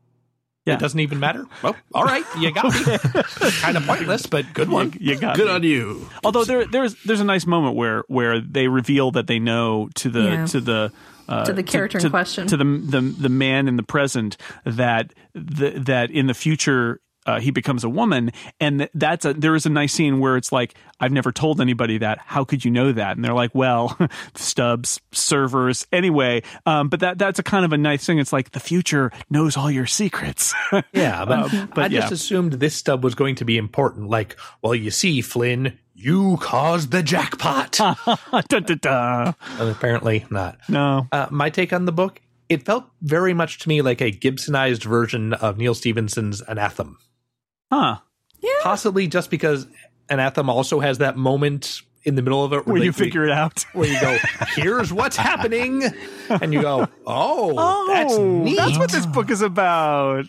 Yeah. It doesn't even matter. Well, all right, you got me. [laughs] kind of pointless, but good one. you got Good me. on you. Although there there's there's a nice moment where where they reveal that they know to the Yeah. to the uh, To the character in to, question. to the the the man in the present that the, that in the future. Uh, he becomes a woman, and that's a. There is a nice scene where it's like, "I've never told anybody that. How could you know that?" And they're like, "Well, [laughs] stubs, servers, anyway." Um, but that that's a kind of a nice thing. It's like the future knows all your secrets. [laughs] Yeah, but, but I just assumed this stub was going to be important. Like, well, you see, Flynne, you caused the jackpot. [laughs] And apparently not. No, Uh, my take on the book, it felt very much to me like a Gibsonized version of Neal Stephenson's Anathem. Huh? Yeah. Possibly just because Anathem also has that moment in the middle of it Where they- you figure it out. [laughs] where you go, here's what's [laughs] happening. And you go, oh, that's neat. That's what this book is about.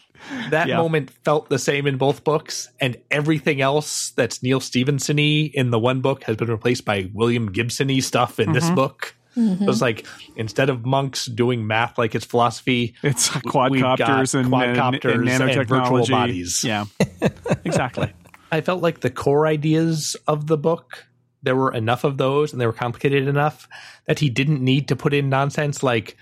that yeah. moment felt the same in both books, and everything else that's Neal Stephenson y in the one book has been replaced by William Gibson y stuff in Mm-hmm. this book. Mm-hmm. So it's like instead of monks doing math like it's philosophy, It's we've quadcopters and, quadcopters and, and nanotechnology. virtual bodies. Yeah, [laughs] exactly. I felt like the core ideas of the book, there were enough of those and they were complicated enough that he didn't need to put in nonsense like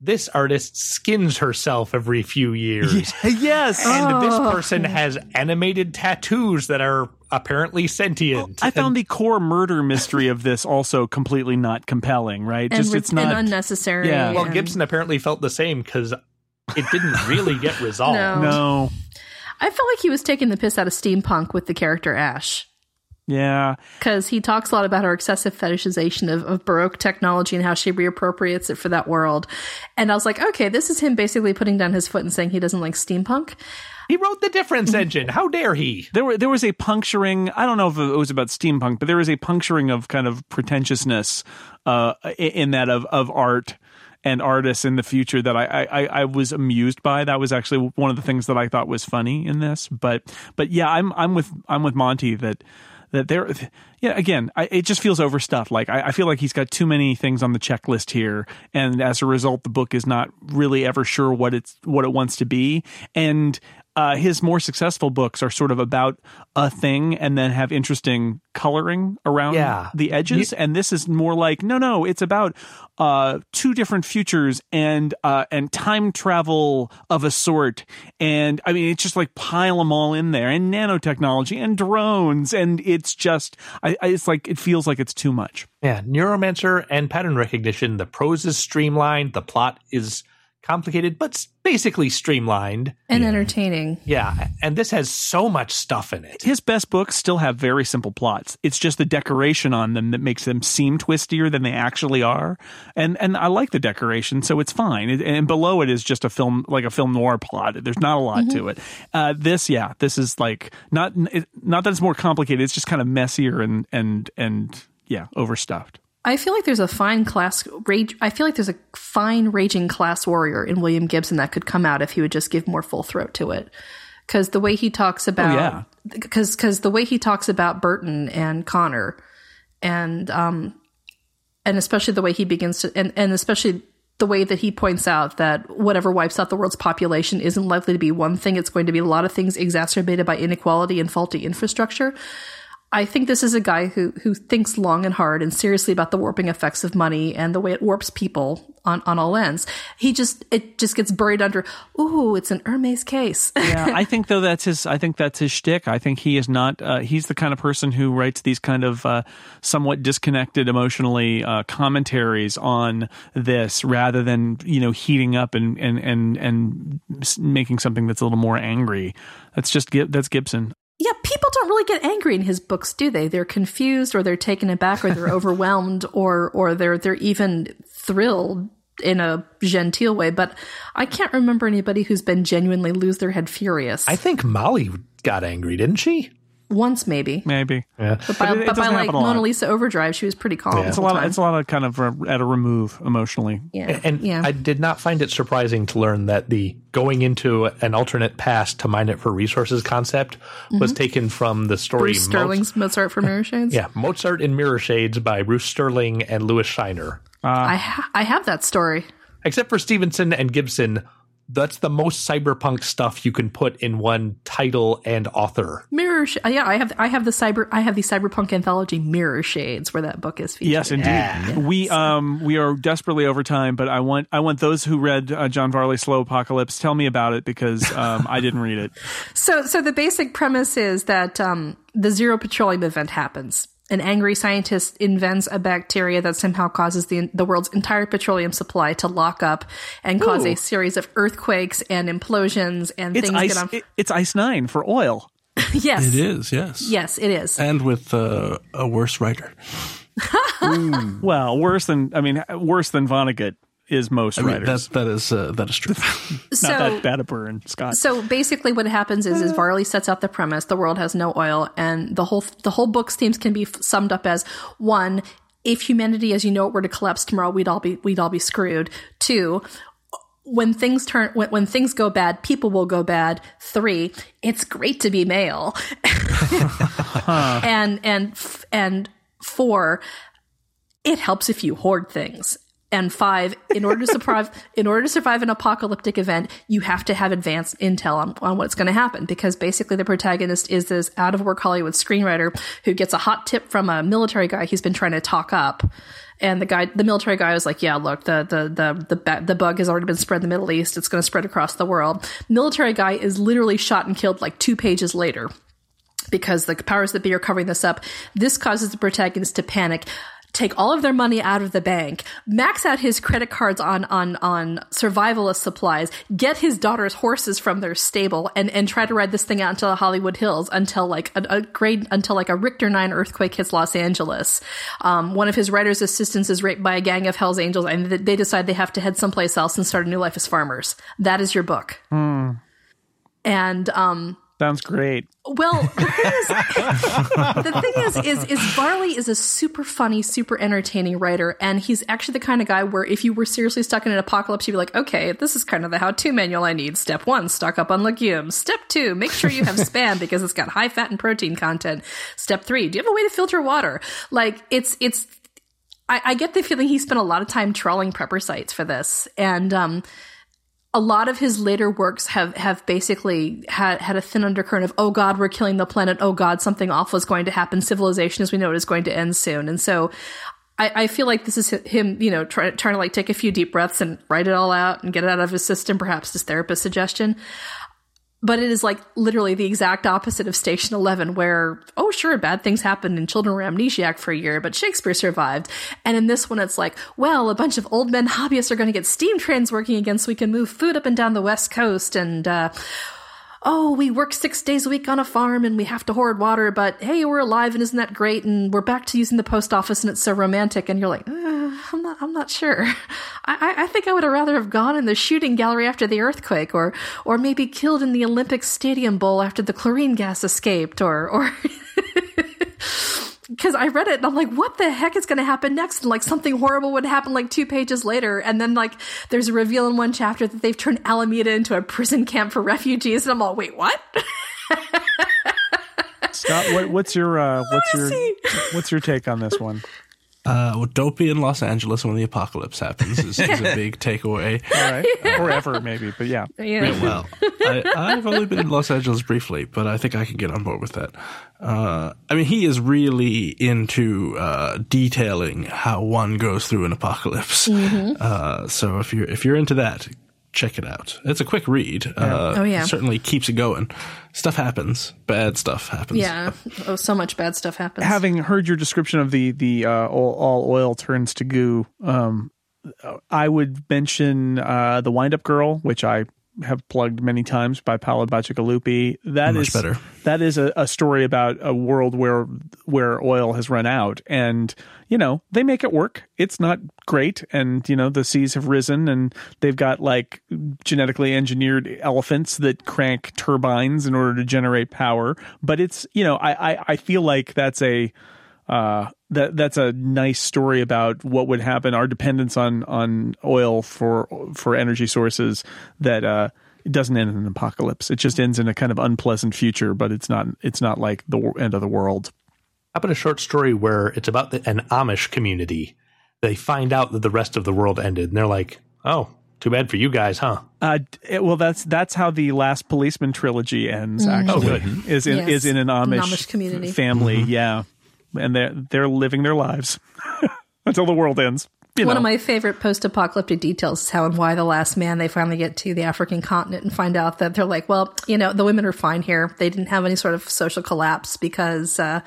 this artist skins herself every few years. [laughs] yes. And this Oh. person has animated tattoos that are apparently sentient. I found the core murder mystery of this also completely not compelling, right? and, Just re- it's not and unnecessary. Yeah. well, and- Gibson apparently felt the same because it didn't [laughs] really get resolved. No. no. I felt like he was taking the piss out of steampunk with the character Ash. Yeah. because he talks a lot about her excessive fetishization of, of Baroque technology and how she reappropriates it for that world. And I was like, okay, this is him basically putting down his foot and saying he doesn't like steampunk. He wrote the difference engine. How dare he? There were there was a puncturing. I don't know if it was about steampunk, but there was a puncturing of kind of pretentiousness uh, in that of of art and artists in the future that I, I I was amused by. That was actually one of the things that I thought was funny in this. But but yeah, I'm I'm with I'm with Monty that that there yeah again I, it just feels overstuffed like I, I feel like he's got too many things on the checklist here and as a result the book is not really ever sure what it's what it wants to be and uh, his more successful books are sort of about a thing and then have interesting coloring around Yeah. the edges and this is more like no no it's about uh, two different futures and uh, and time travel of a sort and i mean it's just like pile them all in there and nanotechnology and drones and it's just I, I it's like it feels like it's too much Yeah, neuromancer and pattern recognition. The prose is streamlined. The plot is complicated, but basically streamlined. and entertaining. Yeah, and this has so much stuff in it. his best books still have very simple plots. It's just the decoration on them that makes them seem twistier than they actually are. And and I like the decoration, so it's fine. It, and below it is just a film like a film noir plot. There's not a lot to it. Uh, this, yeah, this is like not not that it's more complicated. It's just kind of messier and and and yeah, overstuffed. I feel like there's a fine class rage. I feel like there's a fine raging class warrior in William Gibson that could come out if he would just give more full throat to it. Because the way he talks about, yeah. because because the way he talks about Burton and Conner, and um, and especially the way he begins to, and and especially the way that he points out that whatever wipes out the world's population isn't likely to be one thing; it's going to be a lot of things exacerbated by inequality and faulty infrastructure. I think this is a guy who who thinks long and hard and seriously about the warping effects of money and the way it warps people on, on all ends. He just it just gets buried under. Ooh, it's an Hermes case. [laughs] yeah, I think though that's his. I think that's his shtick. I think he is not. Uh, he's the kind of person who writes these kind of uh, somewhat disconnected emotionally uh, commentaries on this, rather than you know heating up and and and and making something that's a little more angry. That's just that's Gibson. People don't really get angry in his books, do they? They're confused, or they're taken aback, or they're [laughs] overwhelmed, or or they're they're even thrilled in a genteel way. But I can't remember anybody who's been genuinely lose their head furious. I think Molly got angry, didn't she? Once maybe, Maybe Yeah. but by, it- it but by like happen a lot. Mona Lisa Overdrive, she was pretty calm. it's a lot. Of, it's a lot of kind of uh, at a remove emotionally. yeah, And yeah. I did not find it surprising to learn that the going into an alternate past to mine it for resources concept was taken from the story Bruce Mo- Sterling's Mozart for Mirror Shades. [laughs] yeah, Mozart in Mirror Shades by Bruce Sterling and Lewis Shiner. I ha- I have that story. Except for Stephenson and Gibson, that's the most cyberpunk stuff you can put in one title and author. Mirror, Sh- yeah, I have I have the cyber I have the cyberpunk anthology Mirror Shades where that book is featured. Yes, indeed. We um we are desperately over time, but I want I want those who read uh, John Varley's Slow Apocalypse tell me about it because um, I didn't read it. [laughs] So so the basic premise is that um, the zero petroleum event happens. An angry scientist invents a bacteria that somehow causes the the world's entire petroleum supply to lock up and cause Ooh. a series of earthquakes and implosions and It's things ice. get on. it- it's ice nine for oil. [laughs] yes, It is, yes. Yes, it is. And with uh, a worse writer. [laughs] Well, worse than I mean, worse than Vonnegut is most I mean, writers. that, that is uh, that is true. [laughs] so Not that bad a burn, Scott. So basically, what happens is, is Varley sets out the premise: the world has no oil, and the whole the whole book's themes can be f- summed up as one: if humanity, as you know it, were to collapse tomorrow, we'd all be we'd all be screwed. Two. When things turn, when, when things go bad, people will go bad. Three, it's great to be male, [laughs] and and and four, it helps if you hoard things. And five, in order to [laughs] survive, in order to survive an apocalyptic event, you have to have advanced intel on, on what's going to happen. Because basically, the protagonist is this out of work Hollywood screenwriter who gets a hot tip from a military guy he's been trying to talk up. And the guy, the military guy, was like, "Yeah, look, the the the the the bug has already been spread in the Middle East. It's going to spread across the world." Military guy is literally shot and killed like two pages later because the powers that be are covering this up. This causes the protagonist to panic, take all of their money out of the bank, max out his credit cards on on on survivalist supplies, get his daughter's horses from their stable, and and try to ride this thing out into the Hollywood Hills until like a, a grade until like a Richter nine earthquake hits Los Angeles. Um, one of his writer's assistants is raped by a gang of Hell's Angels, and th- they decide they have to head someplace else and start a new life as farmers. That is your book. And um, Sounds great. well, the thing is, [laughs] the thing is, is, is Varley is a super funny, super entertaining writer, and he's actually the kind of guy where if you were seriously stuck in an apocalypse, you'd be like, okay, this is kind of the how-to manual I need. Step one, stock up on legumes. Step two, make sure you have [laughs] spam because it's got high fat and protein content. Step three, do you have a way to filter water? Like, it's, it's, I, I get the feeling he spent a lot of time trawling prepper sites for this, and um, a lot of his later works have have basically had had a thin undercurrent of oh god we're killing the planet. Oh god something awful is going to happen. Civilization as we know it is going to end soon. And so I, I feel like this is him you know try, trying to like take a few deep breaths and write it all out and get it out of his system perhaps his therapist suggestion but it is like literally the exact opposite of Station 11, where, oh, sure, bad things happened and children were amnesiac for a year, but Shakespeare survived. And in this one, it's like, well, a bunch of old men hobbyists are going to get steam trains working again so we can move food up and down the West Coast. And, uh, oh, we work six days a week on a farm and we have to hoard water, but hey, we're alive and isn't that great? And we're back to using the post office and it's so romantic. And you're like, uh, I'm not, I'm not sure. [laughs] I, I think I would have rather have gone in the shooting gallery after the earthquake, or, or maybe killed in the Olympic Stadium bowl after the chlorine gas escaped, or, or. [laughs] [laughs] because I read it and I'm like, what the heck is going to happen next? And like something horrible would happen like two pages later. And then like there's a reveal in one chapter that they've turned Alameda into a prison camp for refugees. And I'm all, wait, what? Scott, what, what's your uh, [laughs] what's your what's your take on this one? Uh, well, don't be in Los Angeles when the apocalypse happens is, is a [laughs] big takeaway. All right, [laughs] or ever maybe, but yeah. Yeah. Well, I, I've only been in Los Angeles briefly, but I think I can get on board with that. Uh, I mean, he is really into uh, detailing how one goes through an apocalypse. Uh, so if you're if you're into that, check it out. It's a quick read. Uh, Oh, yeah. it certainly keeps it going. Stuff happens. Bad stuff happens. Yeah. Oh, so much bad stuff happens. Having heard your description of the the uh, all, all oil turns to goo, um, I would mention uh, the Wind Up Girl, which I have plugged many times by Paolo Bacigalupi. That Much is better. That is a, a story about a world where where oil has run out, and you know they make it work. It's not great, and you know the seas have risen, and they've got like genetically engineered elephants that crank turbines in order to generate power. But it's you know I I, I feel like that's a uh, that that's a nice story about what would happen. Our dependence on on oil for for energy sources that uh, it doesn't end in an apocalypse. It just ends in a kind of unpleasant future, but it's not it's not like the end of the world. How about a short story where it's about the, an Amish community? They find out that the rest of the world ended, and they're like, "Oh, too bad for you guys, huh?" Uh, it- well, that's that's how the last policeman trilogy ends. Actually, is in Yes. is in an Amish, Amish community. family. Yeah, and they're they're living their lives [laughs] until the world ends. You One know. of my favorite post-apocalyptic details is how and Y: The Last Man they finally get to the African continent and find out that they're like, well, you know, the women are fine here. They didn't have any sort of social collapse because uh,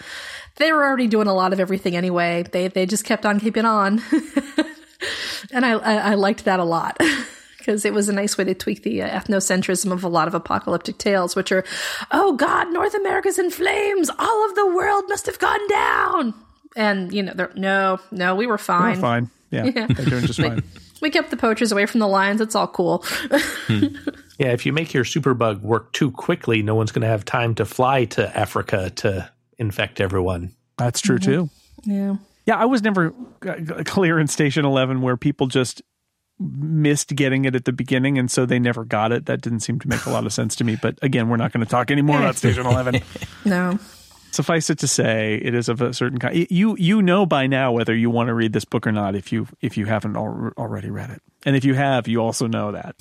they were already doing a lot of everything anyway. They they just kept on keeping on, [laughs] and I, I I liked that a lot. [laughs] Because it was a nice way to tweak the uh, ethnocentrism of a lot of apocalyptic tales, which are, oh God, North America's in flames. All of the world must have gone down. And, you know, they're, no, no, we were fine. They're fine. [laughs] Yeah, they're doing just fine. We kept the poachers away from the lions. It's all cool. [laughs] Yeah, if you make your superbug work too quickly, no one's going to have time to fly to Africa to infect everyone. That's true too. yeah. Yeah, I was never uh, clear in Station 11 where people just missed getting it at the beginning and so they never got it. That didn't seem to make a lot of [laughs] sense to me. But again, we're not going to talk anymore about Station 11. [laughs] No. Suffice it to say, it is of a certain kind. You you know by now whether you want to read this book or not if you if you haven't al- already read it. And if you have, you also know that.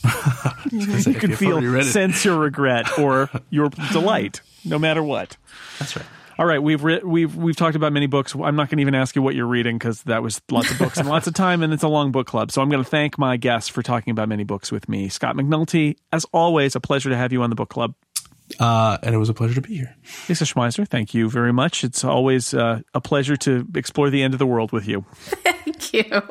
[laughs] you can feel sense your regret or your delight, no matter what. That's right. All right, we've re- we've we've talked about many books. I'm not going to even ask you what you're reading because that was lots of books and lots of time, and it's a long book club. So I'm going to thank my guests for talking about many books with me. Scott McNulty, as always, a pleasure to have you on the book club. Uh, and it was a pleasure to be here. Lisa Schmeiser, thank you very much. It's always uh, a pleasure to explore the end of the world with you. [laughs] Thank you.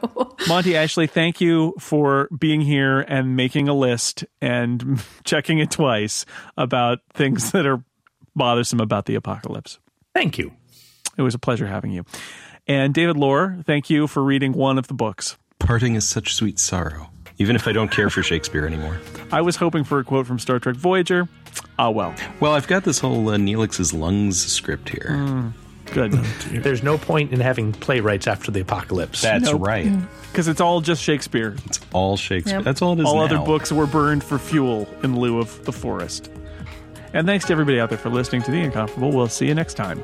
Monty Ashley, thank you for being here and making a list and [laughs] checking it twice about things that are bothersome about the apocalypse. Thank you. It was a pleasure having you. And David Loehr, thank you for reading one of the books. Parting is such sweet sorrow, even if I don't care for Shakespeare anymore. I was hoping for a quote from Star Trek Voyager. Ah, well, Well, I've got this whole uh, Neelix's lungs script here. good. [laughs] There's no point in having playwrights after the apocalypse. That's Nope. right. Because it's all just Shakespeare. It's all Shakespeare. Yep. That's all it is All now. other books were burned for fuel in lieu of the forest. And thanks to everybody out there for listening to The Incomparable. We'll see you next time.